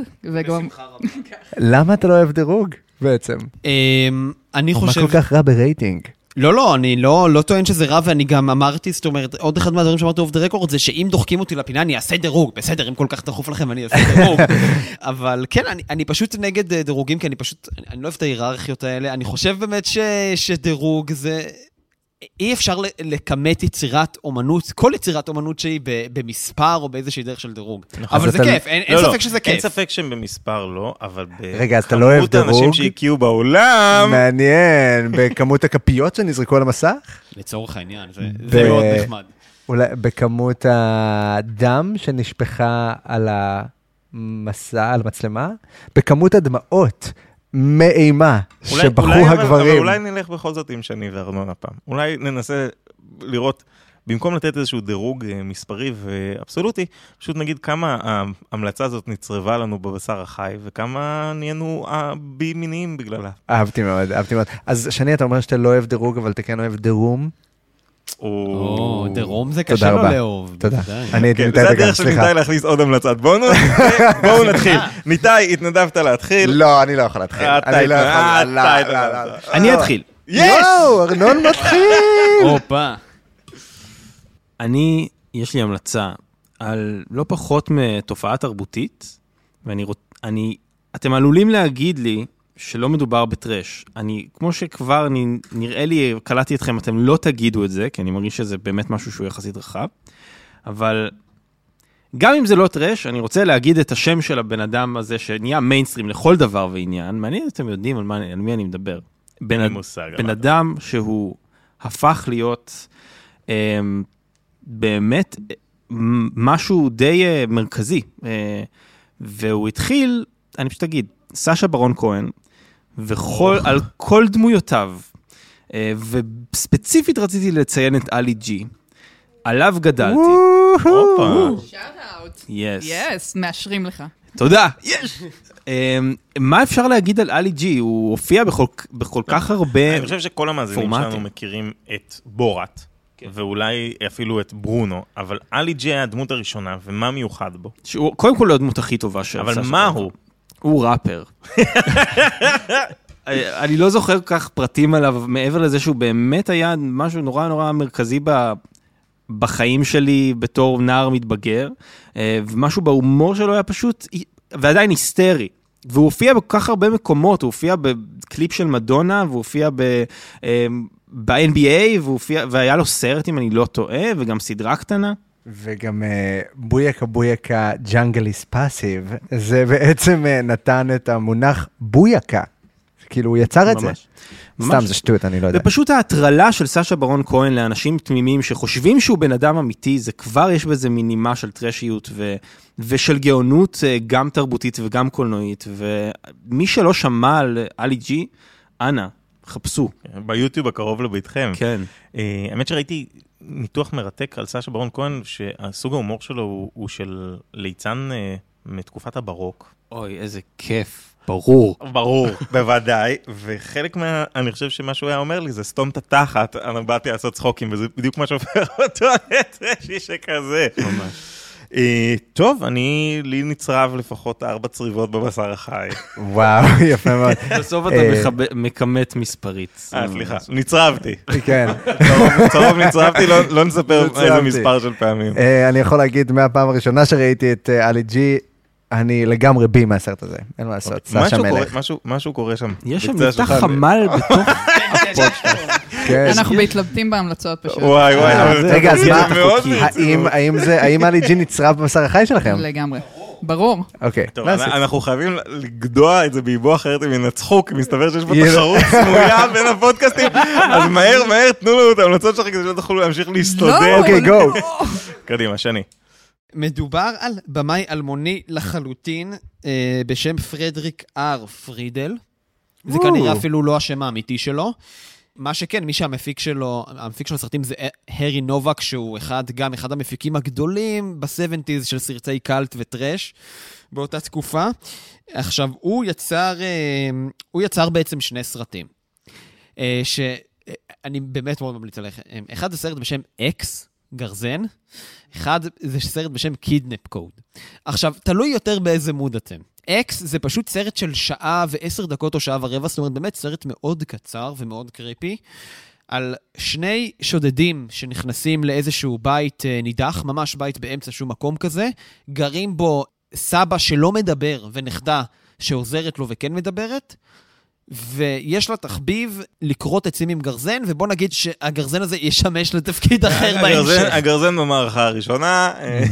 למה אתה לא אוהב דירוג בעצם? אמ, אני מה חושב... כל כך רע ברייטינג? לא, לא, אני לא, לא טוען שזה רע, ואני גם אמרתי, זאת אומרת, עוד אחד מהדברים שאמרתי off the record זה שאם דוחקים אותי לפינה, אני אעשה דירוג. בסדר, אם כל כך דחוף לכם, אני אעשה דירוג. אבל כן, אני, אני פשוט נגד אה, דירוגים, כי אני פשוט, אני, אני לא אוהב את ההיררכיות האלה. אני חושב באמת ש, שדירוג זה... אי אפשר לכמת יצירת אומנות, כל יצירת אומנות שהיא במספר או באיזושהי דרך של דירוג. נכון. אבל זה אתה- כיף, אין, אין לא, לא, ספק שזה אין כיף. ספק שבמספר לא, אבל לא בכמות האנשים דירוג? שהקיאו בעולם, מעניין, בכמות הכפיות שנזרקו על המסך? לצורך העניין, זה, ב- זה מאוד נחמד. אולי בכמות הדם שנשפכה על המסע, על המצלמה? בכמות הדמעות מאימה אולי- שבכו אולי, אבל- אבל הגברים. אולי נלך בכל זאת עם שני וארנון הפעם. אולי ננסה לראות, במקום לתת איזשהו דירוג אה, מספרי ואבסולוטי, פשוט נגיד כמה ההמלצה הזאת נצרבה לנו בבשר החי, וכמה נהיינו אה, בי מיניים בגללה. אהבתי מאוד, אהבתי מאוד. אז שני, אתה אומר שאתה לא אוהב דירוג, אבל אתה כן אוהב דירום? או, דרום זה קשה לו רבה. לאהוב. תודה. בוודאי. אני הייתי כן, ניתאי זה דגן, הדרך של סליחה. ניתאי להכניס עוד המלצת בונוס. בואו נתחיל. ניתאי, התנדבת להתחיל. לא, אני לא יכול להתחיל. אתה אני לא יכול. התנדבת, לא, לא. לא. אני אתחיל. יש! וואו, ארנון מתחיל! הופה. אני, יש לי המלצה על לא פחות מתופעה תרבותית, ואני רוצ... אני... אתם עלולים להגיד לי שלא מדובר בטרש. אני, כמו שכבר אני, נראה לי, קלטתי אתכם, אתם לא תגידו את זה, כי אני מרגיש שזה באמת משהו שהוא יחסית רחב, אבל גם אם זה לא טרש, אני רוצה להגיד את השם של הבן אדם הזה שנהיה מיינסטרים לכל דבר ועניין. מעניין אם אתם יודעים על, מה, על מי אני מדבר. בן, אד- מושג בן. אדם שהוא הפך להיות אה, באמת משהו די אה, מרכזי. אה, והוא התחיל, אני פשוט אגיד, סשה ברון כהן, וכל, על כל דמויותיו, אה, וספציפית רציתי לציין את עלי ג'י, עליו גדלתי. הופה. יס. יס, מאשרים לך. תודה. יש. אמ, מה אפשר להגיד על עלי ג'י? הוא הופיע בכל- כך הרבה אני חושב שכל המאזינים. שלנו מכירים את בורת, ואולי אפילו את ברונו, אבל עלי ג'י היה הדמות הראשונה, ומה מיוחד בו? שהוא קודם כל לא הדמות הכי טובה של אבל מה. הוא? הוא ראפר. אני לא זוכר כך פרטים עליו, מעבר לזה שהוא באמת היה משהו נורא נורא מרכזי ב... בחיים שלי בתור נער מתבגר, אה, ומשהו בהומור שלו היה פשוט, ועדיין היסטרי. והוא הופיע בכל כך הרבה מקומות, הוא הופיע בקליפ של מדונה, והוא הופיע ב... אה, ב-NBA, והוא הופיע- והיה לו סרט, אם אני לא טועה, וגם סדרה קטנה. וגם booyaka booyaka junglist massive, זה בעצם אה, נתן את המונח booyaka. כאילו, הוא יצר את זה. ממש. סתם, ממש. זה שטות, אני לא יודע. זה פשוט ההטרלה של סשה ברון כהן לאנשים תמימים שחושבים שהוא בן אדם אמיתי, זה כבר יש בזה מין נימה של טרשיות ו... ושל גאונות אה, גם תרבותית וגם קולנועית, ומי שלא שמע על עלי ג'י, אנא, חפשו. ביוטיוב הקרוב לביתכם. כן. אה, האמת שראיתי ניתוח מרתק על סשה ברון כהן, שהסוג ההומור שלו הוא, הוא של ליצן אה, מתקופת הברוק. אוי, איזה כיף. ברור. ברור, בוודאי, וחלק מה... אני חושב שמה שהוא היה אומר לי זה סתום את התחת, אני באתי לעשות צחוקים, וזה בדיוק מה שהופך אותו לטרשי שכזה. ממש. אה, טוב, אני, לי נצרב לפחות ארבע צריבות בבשר החי. וואו, יפה מאוד. בסוף אתה אה, מכמת מספרית. אה, סליחה, נצרבתי. כן. צרוב נצרבתי, לא- לא נספר איזה. מספר של פעמים. אה, אני יכול להגיד מהפעם הראשונה שראיתי את אה, עלי ג'י, אני לגמרי בי מהסרט הזה, אין מה לעשות, סשה משהו קורה- מלך. משהו- קורה שם. יש שם השולחן. חמל בתוך כן. אנחנו מתלבטים בהמלצות פשוט. וואי וואי, אה, אבל זה- רגע, אז מה, מאוד האם- האם זה, האם עלי ג'י נצרב בבשר החי שלכם? לגמרי. ברור. אוקיי. טוב. אנחנו חייבים לגדוע את זה באיבו אחרת הם ינצחו, כי מסתבר שיש פה תחרות סמויה בין הפודקאסטים, אז מהר מהר תנו לנו את ההמלצות שלכם כדי שלא תוכלו להמשיך להסתודד. אוקיי, גו. קדימה, שני. מדובר על במאי אלמוני לחלוטין, אה, בשם פרדריק אר פרידל. זה. כנראה אפילו לא השם האמיתי שלו. מה שכן, מי שהמפיק שלו, המפיק של הסרטים זה הרי נובק, שהוא אחד, גם אחד המפיקים הגדולים ב-70's של סרטי קאלט וטראש באותה תקופה. עכשיו, הוא יצר, אה, הוא יצר בעצם שני סרטים, אה, שאני באמת מאוד ממליץ עליהם. אחד זה סרט בשם Axe, גרזן, אחד זה סרט בשם Kidnapped Coed. עכשיו, תלוי יותר באיזה מוד אתם. Axe זה פשוט סרט של שעה ועשר דקות או שעה ורבע, זאת אומרת, באמת סרט מאוד קצר ומאוד creepy, על שני שודדים שנכנסים לאיזשהו בית אה, נידח, ממש בית באמצע שום מקום כזה, גרים בו סבא שלא מדבר ונכדה שעוזרת לו וכן מדברת, ויש לה תחביב לכרות עצים עם גרזן, ובוא נגיד שהגרזן הזה ישמש לתפקיד אחר בהמשך. הגרזן במערכה הראשונה. אה,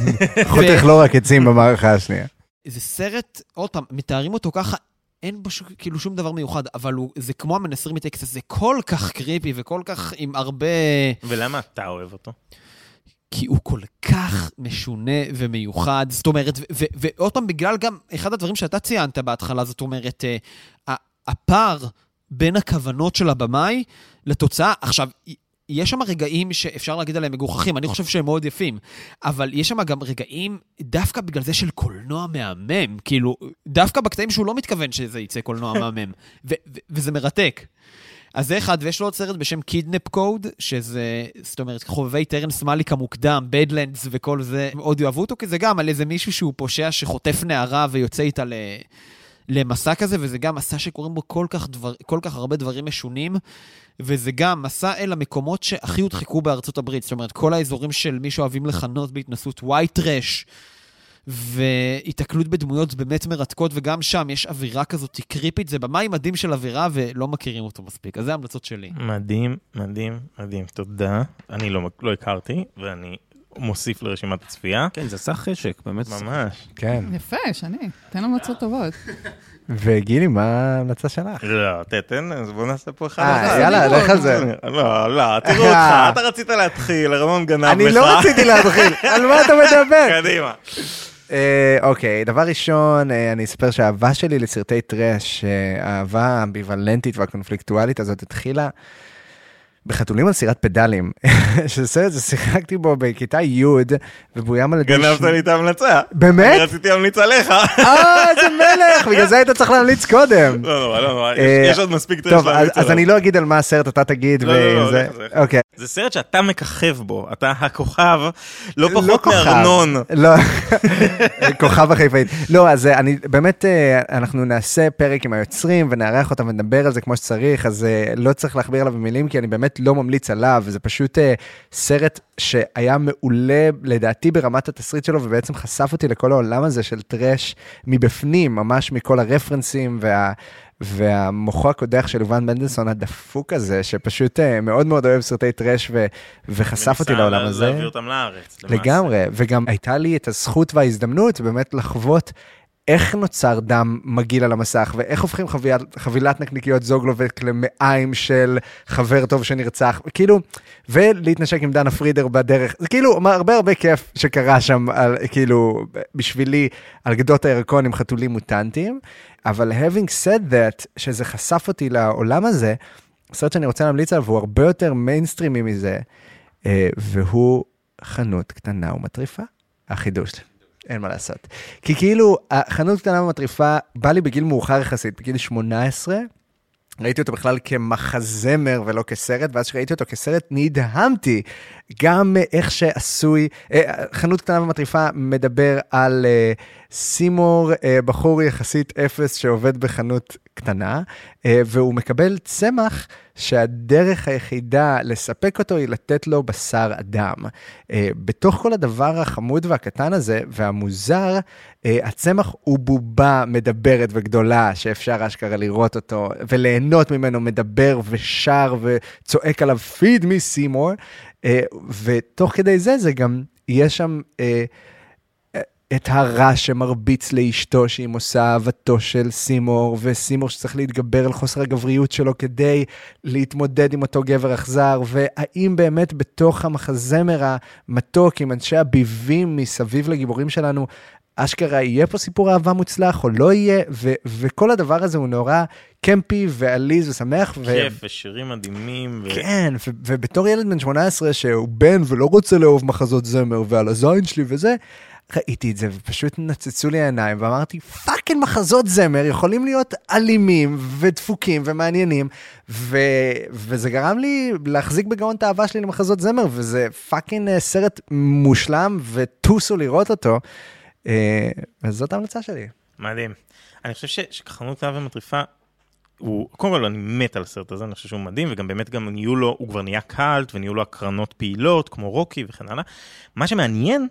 חותך לא רק עצים במערכה השנייה. זה סרט, עוד פעם, מתארים אותו ככה, אין בו שו, כאילו שום דבר מיוחד, אבל הוא, זה כמו המנסרים מטקסס, זה כל כך קריפי וכל כך עם הרבה... ולמה אתה אוהב אותו? כי הוא כל כך משונה ומיוחד, זאת אומרת, ועוד פעם, בגלל גם אחד הדברים שאתה ציינת בהתחלה, זאת אומרת, אה, הפער בין הכוונות של הבמאי לתוצאה, עכשיו, יש שם רגעים שאפשר להגיד עליהם מגוחכים, אני חושב שהם מאוד יפים, אבל יש שם גם רגעים, דווקא בגלל זה של קולנוע מהמם, כאילו, דווקא בקטעים שהוא לא מתכוון שזה יצא קולנוע מהמם, ו- ו- וזה מרתק. אז זה אחד, ויש לו עוד סרט בשם קידנפ קוד, שזה, זאת אומרת, חובבי טרנס מאליק המוקדם, בדלנדס וכל זה, מאוד יאהבו אותו, כי זה גם על איזה מישהו שהוא פושע שחוטף נערה ויוצא איתה ל... למסע כזה, וזה גם מסע שקורים בו כל כך, דבר, כל כך הרבה דברים משונים, וזה גם מסע אל המקומות שהכי הודחקו בארצות הברית. זאת אומרת, כל האזורים של מי שאוהבים לכנות בהתנסות white trash, והיתקלות בדמויות באמת מרתקות, וגם שם יש אווירה כזאת קריפית, זה במאי מדהים של אווירה, ולא מכירים אותו מספיק. אז זה ההמלצות שלי. מדהים, מדהים, מדהים. תודה. אני לא, לא הכרתי, ואני מוסיף לרשימת הצפייה. כן, זה עשה חשק, באמת. ממש. כן. יפה, שני, תן המלצות טובות. וגילי, מה ההמלצה שלך? לא, תתן, אז בוא נעשה פה אחד. אה. יאללה, לך על זה. לא, לא, תראו אותך, אתה רצית להתחיל, רמון גנב לך. אני לא רציתי להתחיל, על מה אתה מדבר? קדימה. אה, אוקיי, דבר ראשון, אה, אני אספר שהאהבה שלי לסרטי טראש, אה, האהבה האמביוולנטית והקונפליקטואלית הזאת התחילה בחתולים על סירת פדלים, שזה סרט, זה שיחקתי בו בכיתה י' ובוים על ידי... גנבת לי את ההמלצה. באמת? אני רציתי להמליץ עליך. אה, איזה מלך, בגלל זה היית צריך להמליץ קודם. לא, לא, לא, לא, אה, יש עוד מספיק טרש טוב, אז- להמליץ אז אני לא אגיד על מה הסרט, אתה תגיד. לא, לא, לא. אוקיי. זה סרט שאתה מככב בו, אתה הכוכב, לא לא פחות. מארנון. לא, כוכב החיפאית. לא, אז אה, אני באמת, אה, אנחנו נעשה פרק עם היוצרים ונארח אותם ונדבר על זה כמו שצריך, אז אה, לא צריך להכביר עליו במילים, כי אני באמת לא ממליץ עליו, זה פשוט אה, סרט שהיה מעולה, לדעתי, ברמת התסריט שלו, ובעצם חשף אותי לכל העולם הזה של טראש מבפנים, ממש מכל הרפרנסים וה... והמוחו הקודח של יובל מנדלסון הדפוק הזה, שפשוט אה, מאוד מאוד אוהב סרטי טראש ו- וחשף אותי וניסה לעולם הזה. להביא אותם לארץ. למעשה. לגמרי, וגם הייתה לי את הזכות וההזדמנות באמת לחוות איך נוצר דם מגעיל על המסך, ואיך הופכים חבילת, חבילת נקניקיות זוגלובק למעיים של חבר טוב שנרצח, כאילו, ולהתנשק עם דנה פרידר בדרך, זה כאילו הרבה הרבה כיף שקרה שם, על, כאילו, בשבילי, על גדות הירקון עם חתולים מוטנטיים, אבל having said that, שזה חשף אותי לעולם הזה, הסרט שאני רוצה להמליץ עליו הוא הרבה יותר מיינסטרימי מזה, אה, והוא חנות קטנה ומטריפה. החידוש. אין מה לעשות. כי כאילו, החנות קטנה ומטריפה בא לי בגיל מאוחר יחסית, בגיל 18. ראיתי אותו בכלל כמחזמר ולא כסרט, ואז כשראיתי אותו כסרט נדהמתי. גם איך שעשוי, אה, חנות קטנה ומטריפה מדבר על אה, סימור, אה, בחור יחסית אפס שעובד בחנות קטנה, והוא מקבל צמח שהדרך היחידה לספק אותו היא לתת לו בשר אדם. בתוך כל הדבר החמוד והקטן הזה והמוזר, הצמח הוא בובה מדברת וגדולה שאפשר אשכרה לראות אותו וליהנות ממנו, מדבר ושר וצועק עליו feed me סימור, ותוך כדי זה זה גם, יש שם... אה, את הרע שמרביץ לאשתו שהיא מושא אהבתו של סימור, וסימור שצריך להתגבר על חוסר הגבריות שלו כדי להתמודד עם אותו גבר אכזר, והאם באמת בתוך המחזמר המתוק עם אנשי הביבים מסביב לגיבורים שלנו, אשכרה יהיה פה סיפור אהבה מוצלח או לא יהיה, ו- וכל הדבר הזה הוא נורא קמפי ועליז ושמח. ו- כיף, ושירים מדהימים. ו- כן, ו- ובתור ילד בן 18 שהוא בן ולא רוצה לאהוב מחזות זמר ועל הזין שלי וזה, ראיתי את זה ופשוט נצצו לי העיניים ואמרתי, fucking מחזות זמר יכולים להיות אלימים ודפוקים ומעניינים, ו... וזה גרם לי להחזיק בגאון את האהבה שלי למחזות זמר, וזה fucking אה, סרט מושלם וטוסו לראות אותו. אה, אז זאת ההמלצה שלי. מדהים. אני חושב ש- שחנות קטנה ומטריפה, הוא, קודם כל אני מת על הסרט הזה, אני חושב שהוא מדהים, וגם באמת גם נהיו לו, הוא כבר נהיה קאלט, ונהיו לו הקרנות פעילות, כמו רוקי וכן הלאה. מה שמעניין,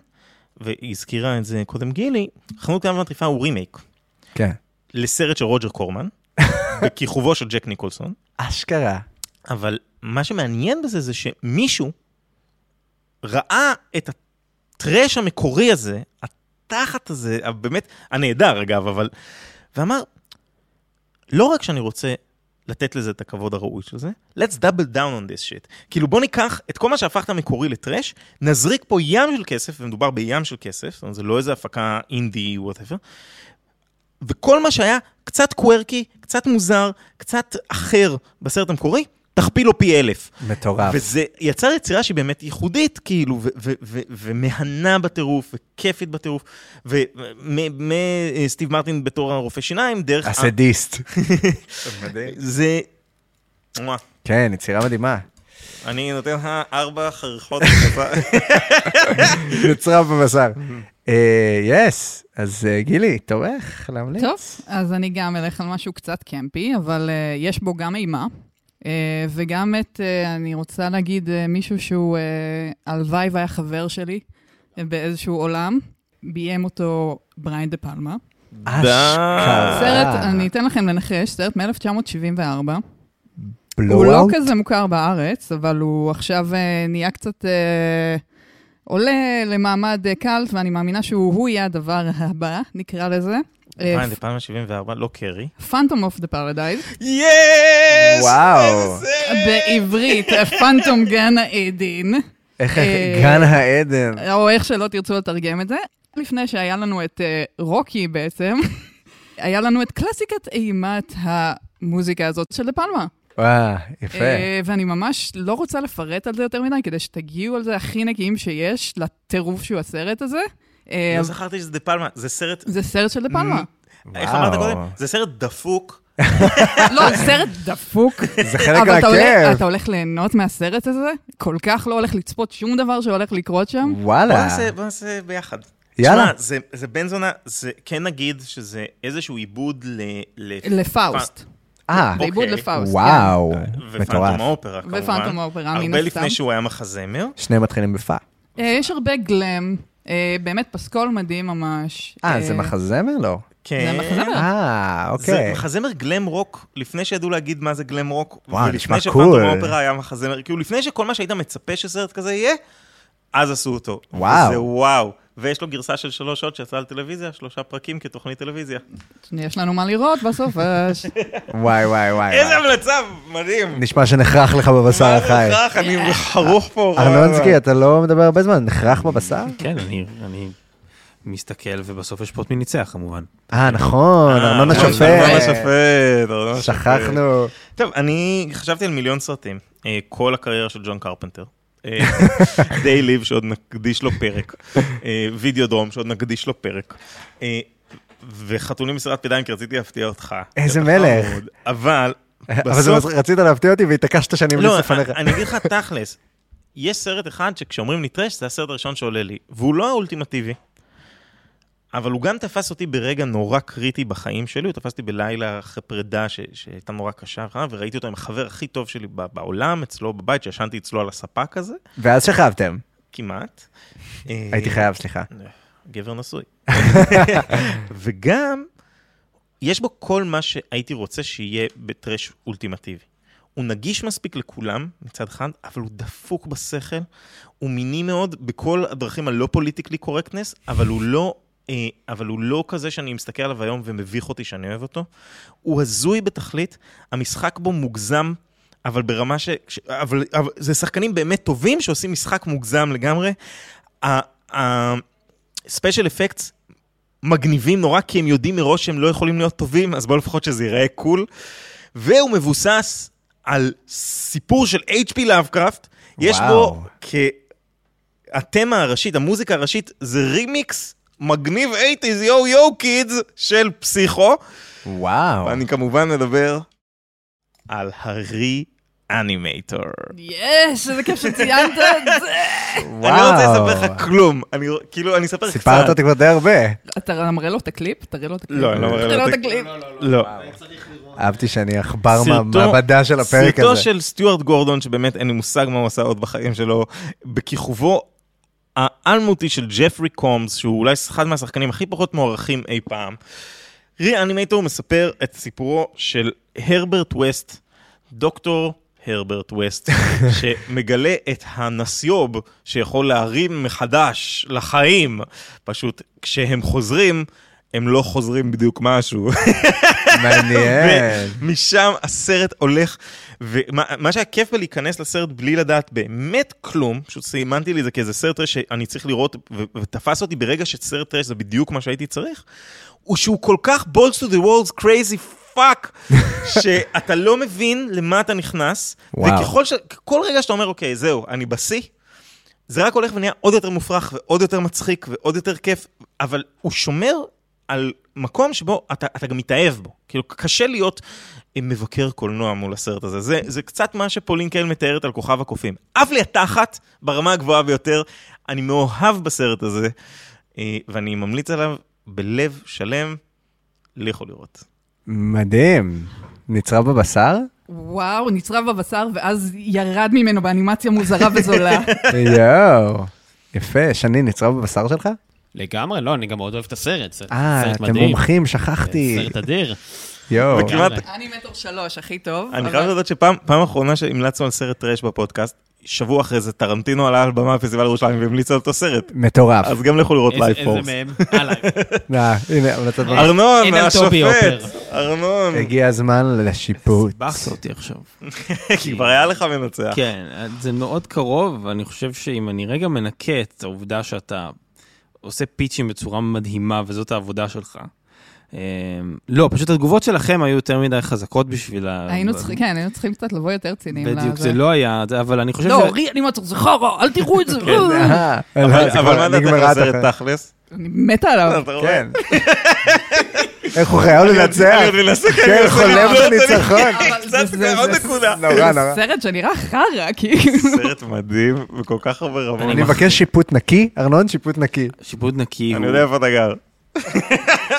והזכירה את זה קודם גילי, חנות קטנה ומטריפה הוא רימייק. כן. לסרט של רוג'ר קורמן, בכיכובו של ג'ק ניקולסון. אשכרה. אבל מה שמעניין בזה זה שמישהו ראה את הטרש המקורי הזה, התחת הזה, באמת, הנהדר אגב, אבל, ואמר, לא רק שאני רוצה לתת לזה את הכבוד הראוי של זה, let's double down on this shit. כאילו בוא ניקח את כל מה שהפכת מקורי לטרש, נזריק פה ים של כסף, ומדובר בים של כסף, זאת אומרת, זה לא איזה הפקה אינדי, whatever, וכל מה שהיה קצת קוורקי, קצת מוזר, קצת אחר בסרט המקורי, תכפיל לו פי אלף. מטורף. וזה יצר יצירה שהיא באמת ייחודית, כאילו, ומהנה בטירוף, וכיפית בטירוף, ומסטיב מרטין בתור הרופא שיניים, דרך... הסדיסט. זה... כן, יצירה מדהימה. אני נותן לך ארבע חריכות. בבשר. נצרב בבשר. יס, אז אה, גילי, תורך להמליץ. טוב, אז אני גם אלך על משהו קצת קמפי, אבל uh, יש בו גם אימה. Uh, וגם את, uh, אני רוצה להגיד uh, מישהו שהוא, הלוואי והיה חבר שלי באיזשהו עולם, ביים אותו בריין דה פלמה. אשכרה. סרט, אני אתן לכם לנחש, סרט מ-1974. הוא לא? כזה מוכר בארץ, אבל הוא עכשיו אה, נהיה קצת... אה, עולה למעמד אה, קאלט, ואני מאמינה שהוא יהיה הדבר הבא, נקרא לזה. דה פלמה 74, לא קרי. Phantom of the Paradise. Yes! וואו. בעברית, פנטום גן העדין. איך אה, גן העדן. או איך שלא תרצו לתרגם את זה. לפני שהיה לנו את אה, רוקי בעצם, היה לנו את קלאסיקת אימת המוזיקה הזאת של דה פלמה. וואו, יפה. אה, ואני ממש לא רוצה לפרט על זה יותר מדי, כדי שתגיעו על זה הכי נקיים שיש, לטירוף שהוא הסרט הזה. אה, לא זכרתי שזה דה פלמה, זה סרט... זה סרט של דה פלמה. איך אמרת קודם? זה סרט דפוק. לא, זה סרט דפוק. זה חלק אבל אתה הולך- מהכיף. אתה הולך ליהנות מהסרט הזה? כל כך לא הולך לצפות שום דבר שהולך לקרות שם? וואלה. בוא נעשה ביחד. יאללה. תשמע, זה, זה בן זונה, זה כן נגיד שזה איזשהו עיבוד ל... ל... לפאוסט. אה, זה עיבוד אוקיי. לפאוסט, וואו, ופנטום מטורף. האופרה כמובן. ופנטום האופרה, מן הרבה הסתם. לפני שהוא היה מחזמר. שניהם מתחילים בפא. אה, יש הרבה glam, אה, באמת פסקול מדהים ממש. אה, זה מחזמר? לא. כן. זה מחזמר. אה, זה אוקיי. מחזמר glam rock, לפני שידעו להגיד מה זה glam rock, וואו, נשמע ולפני cool. שפנטום האופרה היה מחזמר, כאילו לפני שכל מה שהיית מצפה שסרט כזה יהיה, אז עשו אותו. וואו. וזה וואו. ויש לו גרסה של שלוש שעות שיצאה לטלוויזיה, שלושה פרקים כתוכנית טלוויזיה. יש לנו מה לראות בסוף. אה, וואי, וואי, וואי. איזה המלצה, מדהים. נשמע שנחרח לך בבשר מה החי. זה רך? אני חרוך פה. ארנונסקי, אתה לא מדבר הרבה זמן, נחרח בבשר? כן, אני- אני מסתכל, ובסוף יש פה את מי ניצח כמובן. אה, נכון, ארנון ארנון השופט. השופט, ארנון השופט. שכחנו. טוב, אני חשבתי על מיליון סרטים. אה, כל הקריירה של ג'ון קרפנטר. אה, די ליב שעוד נקדיש לו פרק. אה, וידאו דרום שעוד נקדיש לו פרק. אה, וחתולים מסרט ידיים, כי רציתי להפתיע אותך. איזה מלך. מאוד. אבל אבל בסוף... רצית להפתיע אותי והתעקשת שאני אמליץ לא, לפניך. אני אגיד לך תכלס, יש סרט אחד שכשאומרים לי טרש, זה הסרט הראשון שעולה לי, והוא לא האולטימטיבי, אבל הוא גם תפס אותי ברגע נורא קריטי בחיים שלי, הוא תפס אותי בלילה אחרי פרידה ש- שהייתה נורא קשה, וראיתי אותו עם החבר הכי טוב שלי בעולם, אצלו בבית, שישנתי אצלו על הספה כזה, ואז שכבתם. כמעט. הייתי אה, חייב, סליחה. גבר נשוי. וגם, יש בו כל מה שהייתי רוצה שיהיה בטרש אולטימטיבי. הוא נגיש מספיק לכולם מצד אחד, אבל הוא דפוק בשכל, הוא מיני מאוד בכל הדרכים הלא פוליטיקלי קורקטנס, אבל הוא לא... אה, אבל הוא לא כזה שאני מסתכל עליו היום ומביך אותי שאני אוהב אותו. הוא הזוי בתכלית, המשחק בו מוגזם, אבל ברמה ש... ש אבל, אבל זה שחקנים באמת טובים שעושים משחק מוגזם לגמרי. ה special effects מגניבים נורא, כי הם יודעים מראש שהם לא יכולים להיות טובים, אז בואו לפחות שזה ייראה cool. והוא מבוסס על סיפור של H.P. לאבקראפט. יש בו וואו. כהתמה הראשית, המוזיקה הראשית, זה רימיקס מגניב 80's yo yo kids של פסיכו. וואו. ואני כמובן מדבר על ה Re-Animator. יש, איזה כיף שציינת את זה. אני לא רוצה לספר לך כלום, אני כאילו, אני אספר לך קצת. סיפרת אותי כבר די הרבה. אתה מראה לו את הקליפ? תראה לו את הקליפ. לא, אני לא מראה לו את הקליפ. לא. אהבתי שאני עכבר סרטו- מהמעבדה של הפרק סרטו הזה. של סטיוארט גורדון, שבאמת אין לי מושג מה הוא עשה עוד בחיים שלו, בכיכובו האלמותי של ג'פרי קומס, שהוא אולי אחד מהשחקנים הכי פחות מוערכים אי פעם. Re-Animator מספר את סיפורו של הרברט ווסט, דוקטור הרברט ווסט, שמגלה את הנסיוב שיכול להרים מחדש לחיים. פשוט כשהם חוזרים, הם לא חוזרים בדיוק משהו. מעניין. ומשם הסרט הולך, ומה מה שהיה כיף בלהיכנס לסרט בלי לדעת באמת כלום, פשוט סימנתי לי את זה כאיזה סרט טרש שאני צריך לראות, ותפס אותי ברגע שסרט טרש זה בדיוק מה שהייתי צריך, הוא שהוא כל כך balls to the walls crazy fuck, שאתה לא מבין למה אתה נכנס, וואו. וככל ש... כל רגע שאתה אומר, אוקיי, זהו, אני בשיא, זה רק הולך ונהיה עוד יותר מופרך ועוד יותר מצחיק ועוד יותר כיף, אבל הוא שומר על מקום שבו אתה, אתה גם מתאהב בו. כאילו, קשה להיות אה, מבקר קולנוע מול הסרט הזה. זה, זה קצת מה שפולין קייל מתארת על כוכב הקופים. עף לי התחת ברמה הגבוהה ביותר. אני מאוהב בסרט הזה, אה, ואני ממליץ עליו בלב שלם, לכו לראות. מדהים. נצרב בבשר? וואו, נצרב בבשר, ואז ירד ממנו באנימציה מוזרה וזולה. יואו. יפה, שני, נצרב בבשר שלך? לגמרי, לא, אני גם מאוד אוהב את הסרט. סרט אה, סרט אתם מדהים. מומחים, שכחתי. סרט אדיר. יואו. אני מטר שלוש, הכי טוב. אני חייב לדעת שפעם פעם אחרונה שהמלצנו על סרט טרש בפודקאסט, שבוע אחרי זה טרנטינו עלה על במה בפסטיבל ירושלים והמליץ על אותו סרט. מטורף. אז גם לכו לראות איזה- Life איזה Force. מהם? הלאה. אה, הנה, המלצת במה. ארנון. השופט, ארנון. הגיע הזמן לשיפוט. סיבכת אותי עכשיו. כי כבר היה לך מנצח. כן, זה מאוד קרוב, ואני חושב שאם אני רגע מנקה את העובדה שאתה עושה פיצ'ים בצורה מדהימה, וזאת העבודה שלך. אה, לא, פשוט התגובות שלכם היו יותר מדי חזקות בשביל ה... היינו צריכים, כן, היינו צריכים קצת לבוא יותר ציניים. בדיוק. זה לא היה, אבל אני חושב לא. רי אנימציה זה חרא, אל תראו את זה. כן. אה, אבל לא, זה אבל מה הסרט התחנה. תכלס? אני מתה עליו. כן. איך הוא חייב לנצח? אני מנסה, כן, כן, חולם בניצחון. קצת עוד נקודה. נורא, נורא. סרט שנראה חרא, כאילו. סרט מדהים בכל כך הרבה רמות. אני מבקש שיפוט נקי, ארנון, שיפוט נקי. שיפוט נקי אני. יודע איפה אתה גר.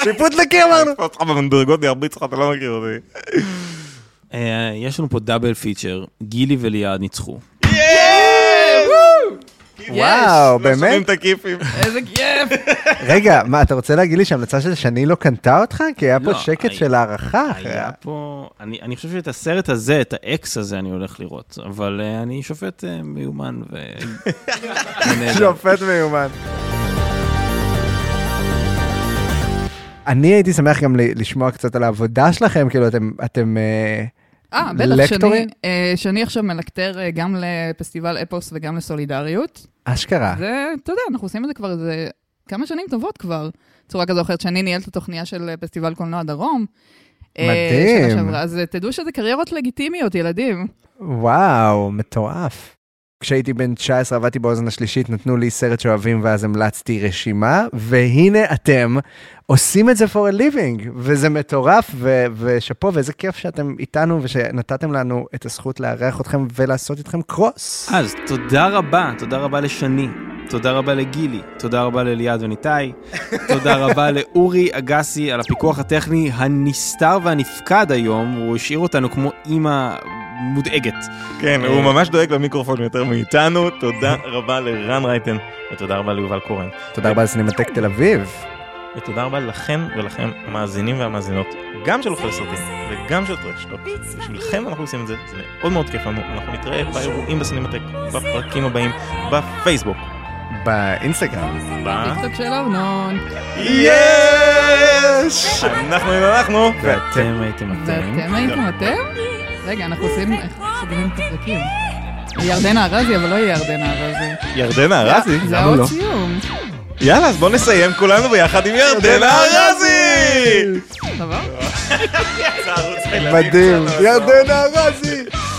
שיפוט נקי אמרנו. אני אותך במדרגות, אני ארביץ לך, אתה לא מכיר אותי. אה, יש לנו פה דאבל פיצ'ר, גילי וליעד ניצחו. וואו, לא שומעים באמת? את הכיפים. איזה כיף. רגע, מה, אתה רוצה להגיד לי שההמלצה של שני לא קנתה אותך? כי היה פה לא, שקט של הערכה. היה פה... אני, אני חושב שאת הסרט הזה, את האקס הזה, אני הולך לראות, אבל uh, אני שופט uh, מיומן ו... שופט מיומן. אני הייתי שמח גם ל- לשמוע קצת על העבודה שלכם, כאילו אתם, אתם אה, אה, בטח, לקטורים? שני, אה, שני עכשיו מלקטר אה, גם לפסטיבל אפוס וגם לסולידריות. אשכרה. זה, אתה יודע, אנחנו עושים את זה כבר איזה כמה שנים טובות כבר, צורה כזו או אחרת. שאני ניהלת את התוכניה של אה, פסטיבל קולנוע דרום. מדהים. אז תדעו שזה קריירות לגיטימיות, ילדים. וואו, מטורף. כשהייתי בן 19 עבדתי באוזן השלישית, נתנו לי סרט שאוהבים ואז המלצתי רשימה, והנה אתם עושים את זה for a living, וזה מטורף, ו- ושאפו, ואיזה כיף שאתם איתנו ושנתתם לנו את הזכות לארח אתכם ולעשות איתכם קרוס. אז תודה רבה, תודה רבה לשני, תודה רבה לגילי, תודה רבה לליעד וניתאי, תודה רבה לאורי אגסי על הפיקוח הטכני הנסתר והנפקד היום, הוא השאיר אותנו כמו אימא מודאגת. כן, אה, הוא ממש דואג למיקרופון יותר מאיתנו. תודה רבה לרן רייטן, ותודה רבה ליובל קורן. תודה רבה לסינמטק תל אביב. ותודה רבה לכן ולכם, המאזינים והמאזינות, גם של אוכל סרטים וגם של טרשטוק. בשבילכם אנחנו עושים את זה, זה מאוד מאוד כיף לנו. אנחנו נתראה באירועים בסינמטק, בפרקים הבאים, בפייסבוק. באינסטגרם. ב... טיקטוק של ארנון. יש! אנחנו אנחנו. ואתם הייתם אתם. ואתם הייתם אתם? רגע, אנחנו עושים, איך סוגרים את הפרקים? ירדנה ארזי, אבל לא יהיה ירדנה ארזי. ירדנה ארזי? זה למה העוד לא? סיום. יאללה, אז בוא נסיים כולנו ביחד עם ירדנה ארזי! מדהים. ירדנה ארזי.